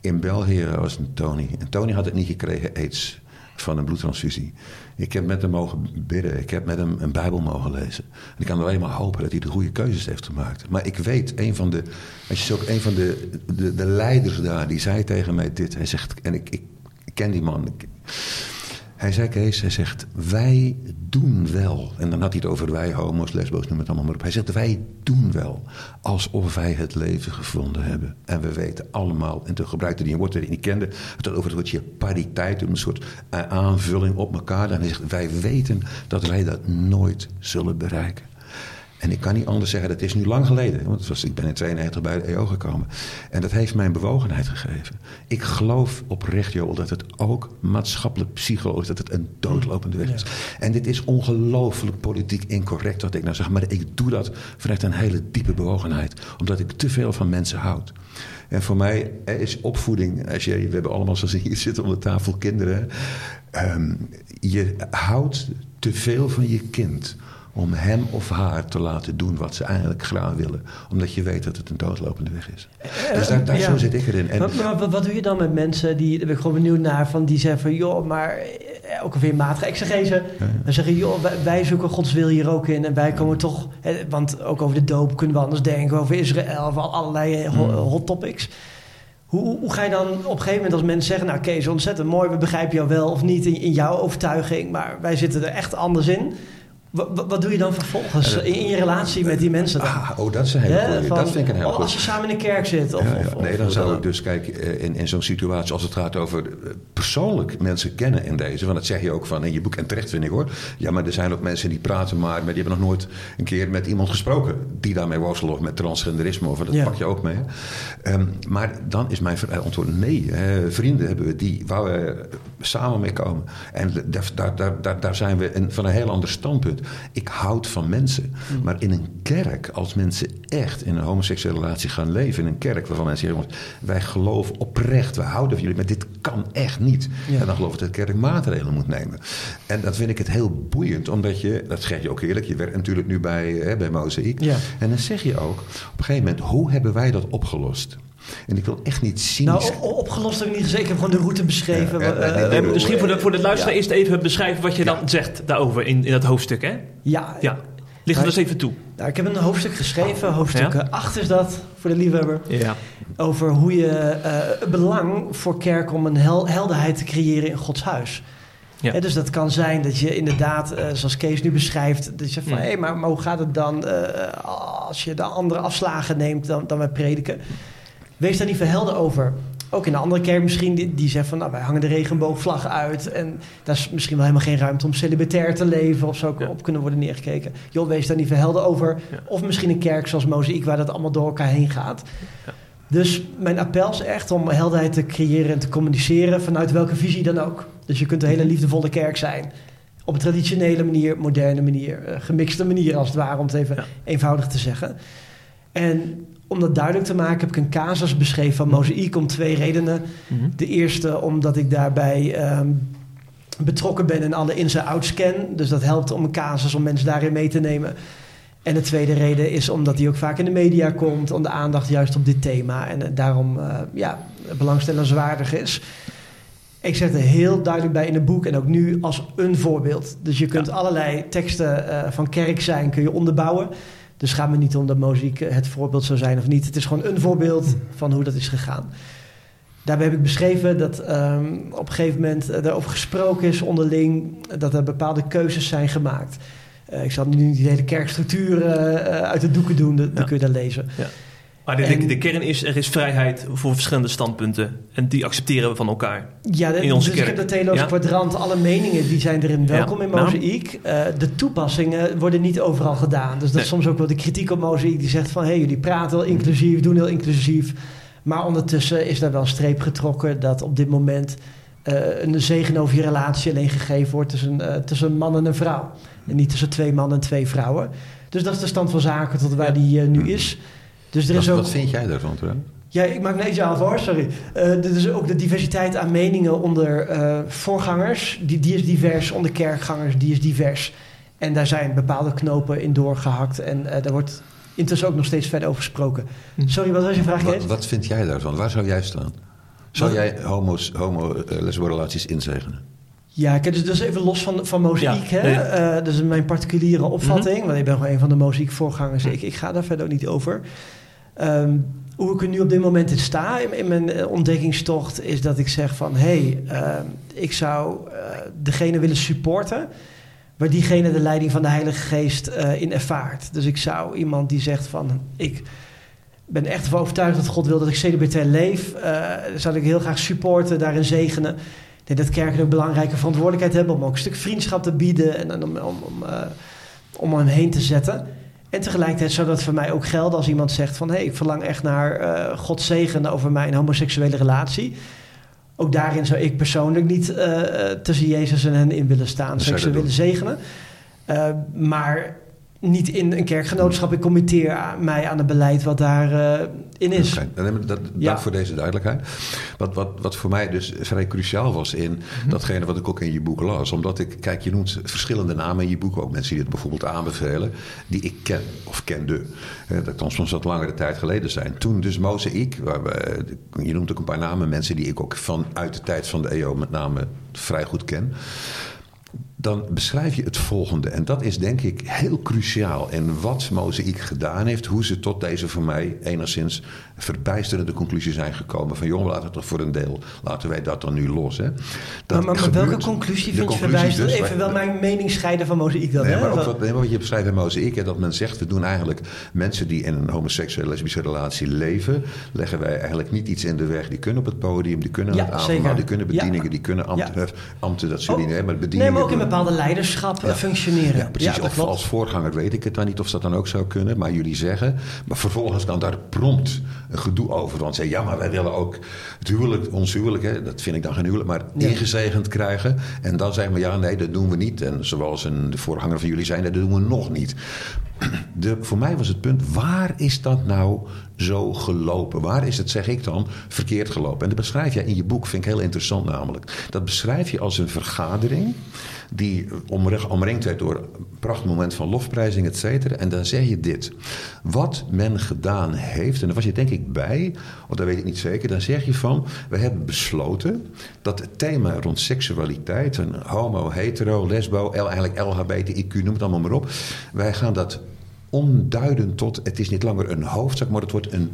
in België was een Tony. En Tony had het niet gekregen, aids, van een bloedtransfusie. Ik heb met hem mogen bidden, ik heb met hem een Bijbel mogen lezen. En ik kan alleen maar hopen dat hij de goede keuzes heeft gemaakt. Maar ik weet, een van de, als je ook een van de, de, de leiders daar, die zei tegen mij dit. Hij zegt, en ik, ik, ik ken die man. Ik, hij zei, Kees, hij zegt, wij doen wel. En dan had hij het over wij, homo's, lesbo's, noem het allemaal maar op. Hij zegt, wij doen wel alsof wij het leven gevonden hebben. En we weten allemaal, en toen gebruikte hij een woord dat ik niet kende... het over het woordje pariteit, een soort eh, aanvulling op elkaar. En hij zegt, wij weten dat wij dat nooit zullen bereiken. En ik kan niet anders zeggen, dat is nu lang geleden. Want was, ik ben in 92 bij de EO gekomen. En dat heeft mij een bewogenheid gegeven. Ik geloof oprecht, Joel, dat het ook maatschappelijk psychologisch... dat het een doodlopende weg is. En dit is ongelooflijk politiek incorrect wat ik nou zeg. Maar ik doe dat vanuit een hele diepe bewogenheid. Omdat ik te veel van mensen houd. En voor mij is opvoeding... Als je, we hebben allemaal zoals hier zitten om de tafel kinderen... Um, je houdt te veel van je kind om hem of haar te laten doen wat ze eigenlijk graag willen. Omdat je weet dat het een doodlopende weg is. Dus daar, daar zo zit ik erin. En, maar, wat, wat, doe je dan met mensen die, daar ben ik gewoon benieuwd naar, van die zeggen van joh, maar eh, ook alweer matige exegese. Ja. Dan zeggen joh, wij, wij, zoeken Gods wil hier ook in en wij komen toch, want ook over de doop kunnen we anders denken, over Israël, over allerlei eh, hmm. hot topics. Hoe, hoe, ga je dan op een gegeven moment als mensen zeggen... nou Kees, ontzettend mooi, we begrijpen jou wel of niet in, in jouw overtuiging... maar wij zitten er echt anders in. Wat, wat, doe je dan vervolgens in je relatie met die mensen dan? Ah, oh, dat is een hele. Dat vind ik een hele Als je samen in de kerk zit? Of, ja, ja. nee, dan zou ik dus, kijk, eh, in, in zo'n situatie als het gaat over eh, persoonlijk mensen kennen in deze. Want dat zeg je ook van in je boek en terecht vind ik hoor. Ja, maar er zijn ook mensen die praten maar, maar die hebben nog nooit een keer met iemand gesproken. Die daarmee worstelen of met transgenderisme of dat pak je ook mee. Um, maar dan is mijn antwoord nee. vrienden hebben we die waar we samen mee komen. En daar, daar, daar, daar zijn we van een heel ander standpunt. Ik houd van mensen. Hmm. Maar in een kerk, als mensen echt in een homoseksuele relatie gaan leven... in een kerk waarvan mensen zeggen... wij geloven oprecht, we houden van jullie... maar dit kan echt niet. En dan geloof ik dat de kerk maatregelen moet nemen. En dat vind ik het heel boeiend, omdat je... dat zeg je ook eerlijk, je werkt natuurlijk nu bij, hè, bij Mozaïek. En dan zeg je ook op een gegeven moment... hoe hebben wij dat opgelost? En ik wil echt niet zien. Nou, opgelost heb ik niet gezegd. Ik heb gewoon de route beschreven. Ja, uh, misschien voor de, voor de luisteraar eerst even beschrijven wat je dan zegt daarover in, in dat hoofdstuk, hè? Ja. ja. Ligt er dus even toe. Nou, ik heb een hoofdstuk geschreven. Hoofdstuk 8 is dat, voor de liefhebber. Ja. Over hoe je het belang voor kerk om een hel helderheid te creëren in Gods huis. Ja. dus dat kan zijn dat je inderdaad, zoals Kees nu beschrijft, dat je van hé, hey, maar, maar, hoe gaat het dan als je de andere afslagen neemt dan, dan wij prediken? Wees daar niet verhelder over. Ook in een andere kerk misschien, die, die zegt van... nou, wij hangen de regenboogvlag uit... en daar is misschien wel helemaal geen ruimte om celibatair te leven... of zo op kunnen worden neergekeken. Joh, wees daar niet verhelder over. Of misschien een kerk zoals Mozaïek... waar dat allemaal door elkaar heen gaat. Ja. Dus mijn appel is echt om helderheid te creëren en te communiceren... vanuit welke visie dan ook. Dus je kunt een hele liefdevolle kerk zijn... op een traditionele manier, moderne manier... Uh, gemixte manier als het ware, om het even eenvoudig te zeggen... En om dat duidelijk te maken heb ik een casus beschreven van Mozaïek om twee redenen. Mhm. De eerste omdat ik daarbij ehm, betrokken ben en alle ins en outs ken. Dus dat helpt om een casus om mensen daarin mee te nemen. En de tweede reden is omdat hij ook vaak in de media komt, om de aandacht juist op dit thema. En eh, daarom uh, ja, belangstellenswaardig is. Ik zet er heel duidelijk bij in het boek en ook nu als een voorbeeld. Dus je kunt allerlei teksten uh, van kerk zijn, kun je onderbouwen. Dus gaat me niet om dat muziek het voorbeeld zou zijn of niet. Het is gewoon een voorbeeld van hoe dat is gegaan. Daarbij heb ik beschreven dat um, op een gegeven moment erover gesproken is onderling, dat er bepaalde keuzes zijn gemaakt. Uh, ik zal nu niet de hele kerkstructuur uh, uit de doeken doen, dat, ja. kun je daar lezen. Ja. Maar de, en, de, de, kern is, er is vrijheid voor verschillende standpunten. En die accepteren we van elkaar ja, de, in onze dus kerk. ik heb dat ja? kwadrant, alle meningen die zijn erin welkom in Mozaïek. Uh, de toepassingen worden niet overal gedaan. Dus dat is soms ook wel de kritiek op Mozaïek. Die zegt van, hé, hey, jullie praten heel inclusief, doen heel inclusief. Maar ondertussen is daar wel een streep getrokken dat op dit moment... Uh, een zegen over je relatie alleen gegeven wordt tussen, uh, tussen een man en een vrouw. En niet tussen twee mannen en twee vrouwen. Dus dat is de stand van zaken tot waar die nu is. Dus er wat, is ook... wat vind jij daarvan trouwens? Ja, ik maak een aan voor, sorry. Uh, er is ook de diversiteit aan meningen onder uh, voorgangers. Die, die is divers, onder kerkgangers, die is divers. En daar zijn bepaalde knopen in doorgehakt. En uh, daar wordt intussen ook nog steeds verder over gesproken. Sorry, wat was je vraag, wat, wat vind jij daarvan? Waar zou jij staan? Zou wat? jij homo's, homo-lesbo-relaties inzegenen? Ja, kijk, dus, dus even los van, van mozaïek. Ja, hè? Ja. Uh, dus mijn particuliere opvatting. Mm -hmm. Want ik ben gewoon een van de mozaïekvoorgangers. Ik, ik ga daar verder ook niet over. Um, hoe ik er nu op dit moment in sta in, mijn ontdekkingstocht... is dat ik zeg van... hé, hey, uh, ik zou uh, degene willen supporten... waar diegene de leiding van de Heilige Geest uh, in ervaart. Dus ik zou iemand die zegt van... ik ben echt ervan overtuigd dat God wil dat ik celibatair leef... zou ik heel graag supporten, daarin zegenen... Ik denk dat kerken een belangrijke verantwoordelijkheid hebben om ook een stuk vriendschap te bieden en om, om, om, uh, om hem heen te zetten. En tegelijkertijd zou dat voor mij ook gelden als iemand zegt van hé, hey, ik verlang echt naar uh, Gods zegen over mijn homoseksuele relatie. Ook daarin zou ik persoonlijk niet uh, tussen Jezus en hen in willen staan. Zou ik ze willen zegenen. Uh, maar niet in een kerkgenootschap. Ik committeer mij aan het beleid wat daarin uh, in is. Okay. Dat, ja. Dank voor deze duidelijkheid. Wat, wat, wat voor mij dus vrij cruciaal was in mm-hmm. datgene wat ik ook in je boek las. Omdat ik, kijk, je noemt verschillende namen in je boek. Ook mensen die het bijvoorbeeld aanbevelen. Die ik ken of kende. Dat kan soms wat langere tijd geleden zijn. Toen dus Mozaïek. Waar we, je noemt ook een paar namen. Mensen die ik ook vanuit de tijd van de EO met name vrij goed ken dan beschrijf je het volgende. En dat is denk ik heel cruciaal. En wat Mozaïek gedaan heeft, hoe ze tot deze voor mij enigszins verbijsterende conclusie zijn gekomen. Van jongen, laten we toch voor een deel, laten wij dat dan nu los. Hè. Dat maar, maar welke conclusie vind je verbijsterend? Dus, Even wel mijn mening scheiden van Mozaïek dan. Nee, hè? maar ook wat, wat je beschrijft in Mozaïek, dat men zegt, we doen eigenlijk mensen die in een homoseksuele lesbische relatie leven, leggen wij eigenlijk niet iets in de weg. Die kunnen op het podium, die kunnen ja, het avondmaal, die kunnen bedieningen, ja. die kunnen ambten, ambten dat zullen oh, niet, maar bedieningen. Nee, maar ook in bepaalde leiderschap ja. functioneren. Ja, precies. of als voorganger weet ik het dan niet of dat dan ook zou kunnen. Maar jullie zeggen. Maar vervolgens kan daar prompt gedoe over. Want zeggen, ja, maar wij willen ook het huwelijk, ons huwelijk, hè, dat vind ik dan geen huwelijk, maar ja. ingezegend krijgen. En dan zeggen we, ja, nee, dat doen we niet. En zoals een, de voorganger van jullie zei, dat doen we nog niet. De, voor mij was het punt, waar is dat nou zo gelopen? Waar is het, zeg ik dan, verkeerd gelopen? En dat beschrijf jij in je boek, vind ik heel interessant namelijk. Dat beschrijf je als een vergadering die omringd werd door een prachtmoment van lofprijzing, et cetera. En dan zeg je dit. Wat men gedaan heeft, en daar was je denk ik bij, of dat weet ik niet zeker, dan zeg je van, we hebben besloten dat het thema rond seksualiteit, een homo, hetero, lesbo, eigenlijk LHBTIQ, noem het allemaal maar op, wij gaan dat onduiden tot, het is niet langer een hoofdzaak, maar het wordt een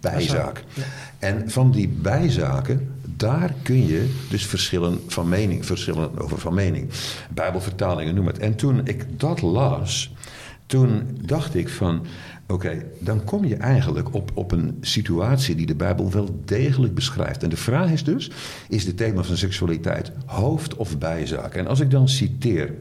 bijzaak. Ja. En van die bijzaken, daar kun je dus verschillen van mening, verschillen over van mening. Bijbelvertalingen, noem het. En toen ik dat las, toen dacht ik van, oké, dan kom je eigenlijk op, op een situatie die de Bijbel wel degelijk beschrijft. En de vraag is dus, is het thema van seksualiteit hoofd- of bijzaak? En als ik dan citeer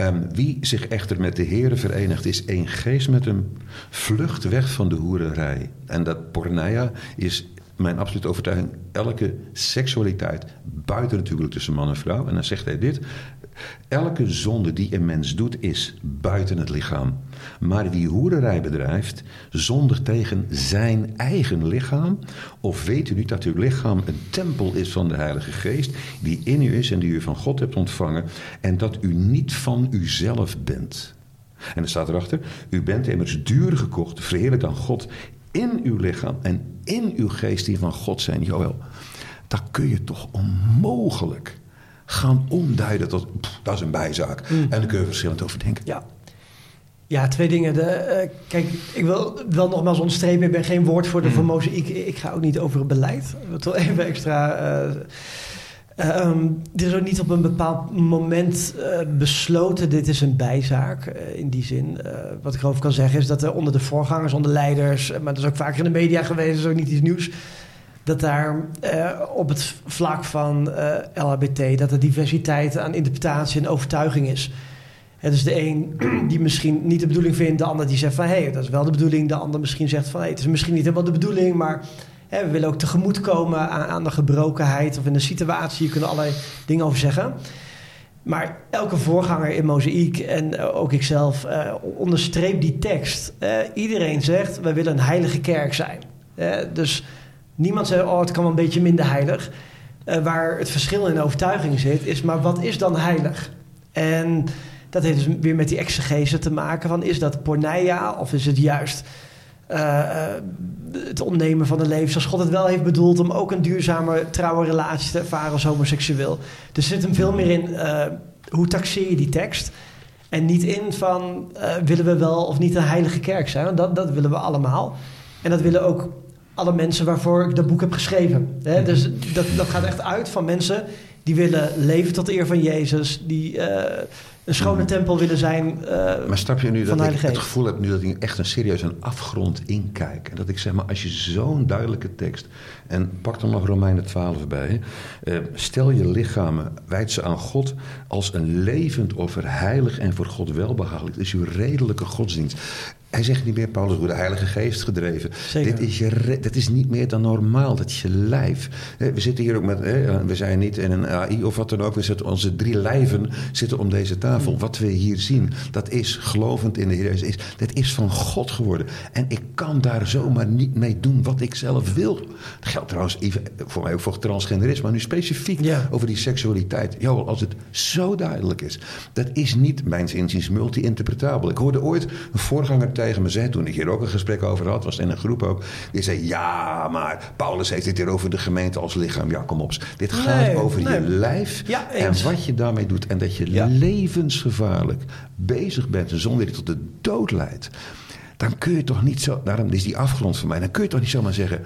Um, wie zich echter met de Heere verenigt, is één geest met hem, vlucht weg van de hoererij. En dat porneia is mijn absolute overtuiging elke seksualiteit buiten het huwelijk tussen man en vrouw. En dan zegt hij dit: Elke zonde die een mens doet is buiten het lichaam. Maar wie hoererij bedrijft, zondigt tegen zijn eigen lichaam. Of weet u niet dat uw lichaam een tempel is van de Heilige Geest, die in u is en die u van God hebt ontvangen, en dat u niet van uzelf bent? En er staat erachter: U bent immers duur gekocht, verheerlijk dan God in uw lichaam en in uw geest die van God zijn. Joël, daar kun je toch onmogelijk gaan omduiden tot dat is een bijzaak. Mm. En daar kun je verschillend over denken. Ja. Ja, twee dingen. De, uh, kijk, ik wil wel nogmaals onderstrepen, ik ben geen mm. voor Ik, ik ga ook niet over het beleid. Ik wil even extra... Uh, um, er is ook niet op een bepaald moment uh, besloten, dit is een bijzaak. in die zin, wat ik erover kan zeggen, is dat er onder de voorgangers, onder leiders, maar dat is ook vaker in de media geweest, dat is ook niet iets nieuws dat daar uh, op het vlak van uh, eh, LHBT... dat er diversiteit aan interpretatie en overtuiging is. Het is de een die misschien niet de bedoeling vindt... de ander die zegt van, hé, hey, dat is wel de bedoeling. De ander misschien zegt van, hé, hey, het is misschien niet helemaal de bedoeling... maar hè, we willen ook tegemoetkomen aan, aan de gebrokenheid... of in de situatie, je kunt er allerlei dingen over zeggen... Maar elke voorganger in Mozaïek en uh, ook ikzelf uh, onderstreept die tekst. Iedereen zegt, wij willen een heilige kerk zijn. dus Niemand zegt, oh, het kan wel een beetje minder heilig. Uh, waar het verschil in overtuiging zit, is maar wat is dan heilig? En dat heeft dus weer met die exegese te maken van, is dat porneia of is het juist uh, het ontnemen van een leven zoals God het wel heeft bedoeld om ook een duurzame, trouwe relatie te ervaren als homoseksueel. Dus zit hem veel meer in hoe taxeer je die tekst. En niet in van willen we wel of niet een heilige kerk zijn. Want dat, dat willen we allemaal. En dat willen ook alle mensen waarvoor ik dat boek heb geschreven. Hè? Dus dat, dat gaat echt uit van mensen die willen leven tot de eer van Jezus, die uh, een schone tempel willen zijn. Uh, maar snap je nu dat ik het gevoel heb nu dat ik echt een serieus een afgrond inkijk? En dat ik zeg maar, als je zo'n duidelijke tekst, en pak dan nog Romeinen 12 bij, uh, stel je lichamen, wijd ze aan God als een levend offer, heilig en voor God welbehagelijk. Dat is uw redelijke godsdienst. Hij zegt niet meer, Paulus, door de Heilige Geest gedreven. Dit is, je, dat is niet meer dan normaal, dat is je lijf. We zitten hier ook met, we zijn niet in een AI of wat dan ook. We zitten, onze drie lijven zitten om deze tafel. Mm. Wat we hier zien, dat is gelovend in de Heer Jezus. Dat is van God geworden. En ik kan daar zomaar niet mee doen wat ik zelf wil. Dat geldt trouwens even voor mij ook voor transgenderisme. Maar nu specifiek over die seksualiteit. Jo, als het zo duidelijk is. Dat is niet, mijns inziens, multi-interpretabel. Ik hoorde ooit een voorganger tegen me zei, toen ik hier ook een gesprek over had, was in een groep ook, die zei, ja, maar Paulus heeft het hier over de gemeente als lichaam. Ja, kom op. Dit gaat over je lijf en wat je daarmee doet. En dat je levensgevaarlijk bezig bent zonder dat je tot de dood leidt. Dan kun je toch niet zo, daarom is die afgrond voor mij, dan kun je toch niet zomaar zeggen,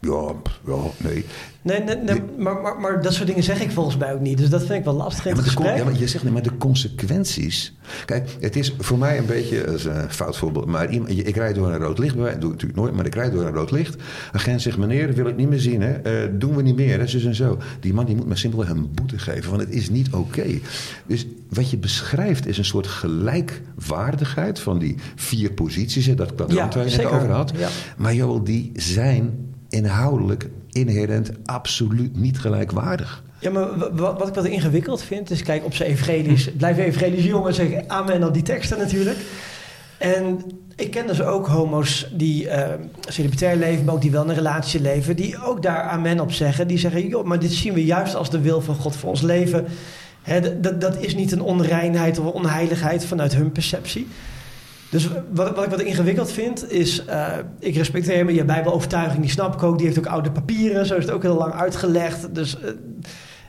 ja, ja, nee. Nee, nee, nee maar, maar, maar, dat soort dingen zeg ik volgens mij ook niet. Dus dat vind ik wel lastig in ja, maar de, ja, maar je zegt nee, maar de consequenties... Kijk, het is voor mij een beetje... Dat is een fout voorbeeld. Maar ik rijd door een rood licht. Doe ik natuurlijk nooit. Maar ik rijd door een rood licht. Agent zegt, meneer, wil ik niet meer zien. Hè? Uh, doen we niet meer. Hè? Zus en zo. Die man die moet me simpelweg een boete geven. Want het is niet oké. Dus wat je beschrijft is een soort gelijkwaardigheid... van die vier posities. Hè, dat kwadrant ja, waar je het over had. Ja. Maar joh, die zijn inhoudelijk, inherent, absoluut niet gelijkwaardig. Ja, maar wat, ik wat ingewikkeld vind, is kijk, op zijn evangelisch, blijven evangelisch jongen zeggen amen op die teksten natuurlijk. En ik ken dus ook homo's die uh, leven, maar ook die wel een relatie leven, die ook daar amen op zeggen. Die zeggen, joh, maar dit zien we juist als de wil van God voor ons leven. dat, dat is niet een onreinheid of onheiligheid vanuit hun perceptie. Dus wat, wat ik wat ingewikkeld vind, is... Uh, ik respecteer hem, je bijbelovertuiging, die snap ik ook. Die heeft ook oude papieren, zo is het ook heel lang uitgelegd. Dus uh,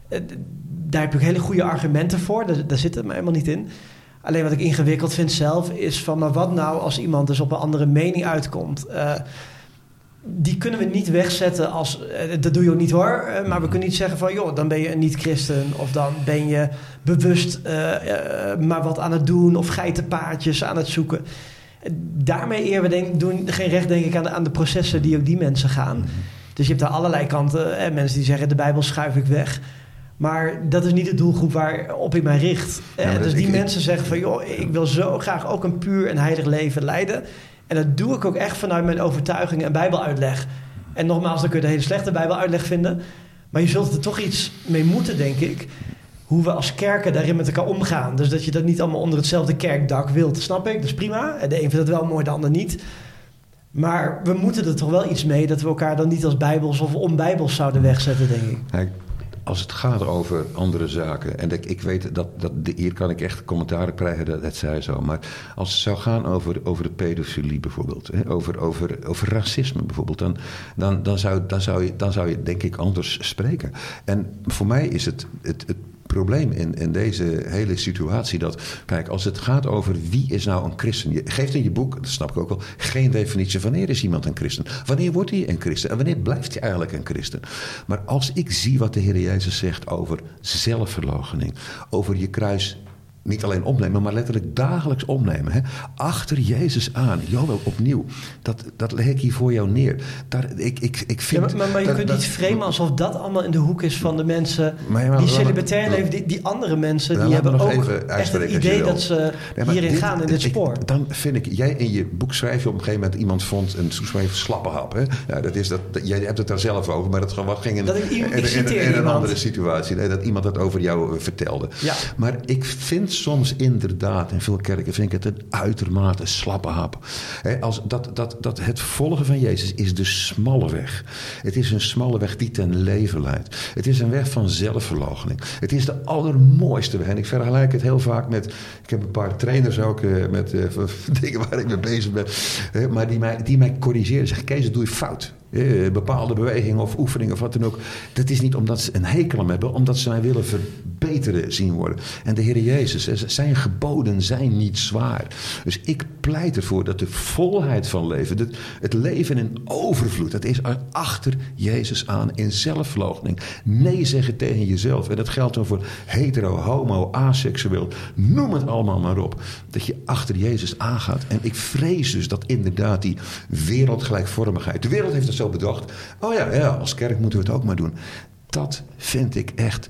uh, daar heb ik hele goede argumenten voor. Daar, daar zit het me helemaal niet in. Alleen wat ik ingewikkeld vind zelf, is van... maar wat nou als iemand dus op een andere mening uitkomt die kunnen we niet wegzetten als. dat doe je ook niet hoor. maar we kunnen niet zeggen van. joh, dan ben je een niet-christen. Of dan ben je bewust uh, maar wat aan het doen. Of geitenpaadjes aan het zoeken. Daarmee eer we denk, doen geen recht, denk ik, aan de, aan de processen die ook die mensen gaan. Mhm. Dus je hebt daar allerlei kanten. Hè, mensen die zeggen: de Bijbel schuif ik weg. Maar dat is niet de doelgroep waarop ik mij richt. dus die mensen zeggen van... joh, ik wil zo graag ook een puur en heilig leven leiden. En dat doe ik ook echt vanuit mijn overtuiging en bijbeluitleg. En nogmaals, dan kun je de hele slechte bijbeluitleg vinden. Maar je zult er toch iets mee moeten, denk ik hoe we als kerken daarin met elkaar omgaan. Dus dat je dat niet allemaal onder hetzelfde kerkdak wilt, snap ik. Dat is prima. De een vindt het wel mooi, de ander niet. Maar we moeten er toch wel iets mee dat we elkaar dan niet als bijbels of onbijbels zouden wegzetten, denk ik. Als het gaat over andere zaken, en ik, ik weet dat, dat hier kan ik echt commentaren krijgen, dat, dat zij zo. Maar als het zou gaan over, over de pedofilie bijvoorbeeld, hè, over, over, over racisme bijvoorbeeld, dan, dan, dan, zou, dan, zou je, dan zou je denk ik anders spreken. En voor mij is het, het, het probleem in, in deze hele situatie. Dat, kijk, als het gaat over wie is nou een christen. Je geeft in je boek, dat snap ik ook wel, geen definitie. Wanneer is iemand een christen? Wanneer wordt hij een christen? En wanneer blijft hij eigenlijk een christen? Maar als ik zie wat de Heer Jezus zegt over zelfverloochening, over je kruis niet alleen opnemen, maar letterlijk dagelijks opnemen. Hè? Achter Jezus aan. Jawel, opnieuw. Dat, dat leg ik hier voor jou neer. Daar, ik, ik, ik vind, ja, maar, maar, je kunt niet framen alsof dat allemaal in de hoek is van de mensen die celibatair leven. Die, die andere mensen, die hebben ook echt het idee dat ze hierin gaan in dit spoor. dan vind ik, jij in je boek schrijf je op een gegeven moment... iemand vond een schreef slappe hap. Hè? Ja, dat is dat, jij hebt het daar zelf over, maar dat ging in, in, een andere situatie. dat iemand dat over jou eh, vertelde. Ja. Maar ik vind soms inderdaad, in veel kerken vind ik het een uitermate slappe hap. als dat, dat, dat het volgen van Jezus is de smalle weg. Het is een smalle weg die ten leven leidt. Het is een weg van zelfverloochening. Het is de allermooiste weg. En ik vergelijk het heel vaak met. Ik heb een paar trainers ook uh, met uh, dingen waar ik mee bezig ben. maar die mij, die mij corrigeren. Zeggen: Kees, dat doe je fout. Eh, bepaalde bewegingen of oefeningen of wat dan ook. Dat is niet omdat ze een hekel aan hebben, omdat ze mij willen verbeteren zien worden. En de Heer Jezus, zijn geboden zijn niet zwaar. Dus ik pleit ervoor dat de volheid van leven, het, het leven in overvloed, dat is achter Jezus aan in zelfverloochening. Nee zeggen tegen jezelf. En dat geldt dan voor hetero, homo, aseksueel. Noem het allemaal maar op. Dat je achter Jezus aangaat. En ik vrees dus dat inderdaad die wereldgelijkvormigheid. De wereld heeft het bedacht. Oh ja, ja, als kerk moeten we het ook maar doen. Dat vind ik echt.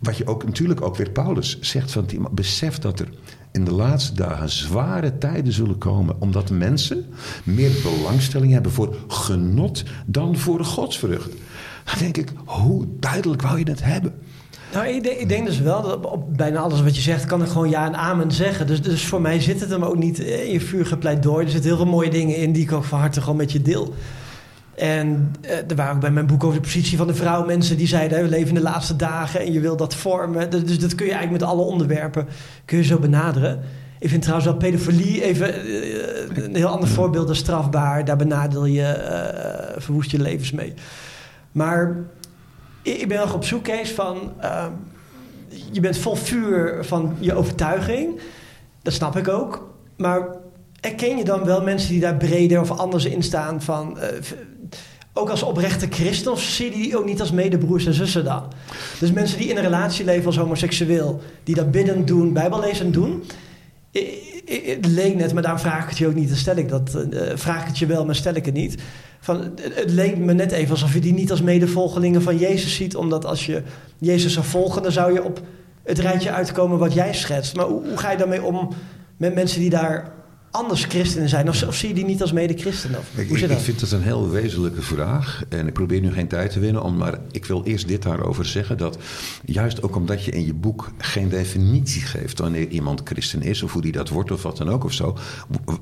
Wat je ook natuurlijk ook weer Paulus zegt van besef dat er in de laatste dagen zware tijden zullen komen. Omdat mensen meer belangstelling hebben voor genot dan voor godsvrucht. Dan denk ik, hoe duidelijk wou je dat hebben? Nou, ik denk, ik denk, dus wel dat bijna alles wat je zegt, kan ik gewoon ja en amen zeggen. Dus, dus voor mij zit het hem ook niet in je vuur gepleit door. Er zitten heel veel mooie dingen in die ik ook van harte gewoon met je deel. En uh, er waren ook bij mijn boek over de positie van de vrouw mensen die zeiden: we leven in de laatste dagen en je wil dat vormen. Dus, dat kun je eigenlijk met alle onderwerpen kun je zo benaderen. Ik vind trouwens wel pedofilie even uh, een heel ander voorbeeld dan strafbaar. Daar benadeel je, uh, verwoest je levens mee. Maar ik ben nog op zoek, Kees, van... Je bent vol vuur van je overtuiging. Dat snap ik ook. Maar erken je dan wel mensen die daar breder of anders in staan van... ook als oprechte christen of zie je die ook niet als medebroers en zussen dan? Dus mensen die in een relatie leven als homoseksueel, die dat bidden doen, bijbellezen doen. Het leek net, maar daar vraag ik het je ook niet, dan stel ik dat. Uh, vraag ik het je wel, maar stel ik het niet. Van, het leek me net even alsof je die niet als medevolgelingen van Jezus ziet, omdat als je Jezus zou volgen, dan zou je op het rijtje uitkomen wat jij schetst. Maar hoe ga je daarmee om met mensen die daar anders christenen zijn? Of, of zie je die niet als mede-christenen? Ik, ik, vind dat een heel wezenlijke vraag. En ik probeer nu geen tijd te winnen. Om, maar ik wil eerst dit daarover zeggen. Dat juist ook omdat je in je boek geen definitie geeft... wanneer iemand christen is of hoe die dat wordt of wat dan ook of zo...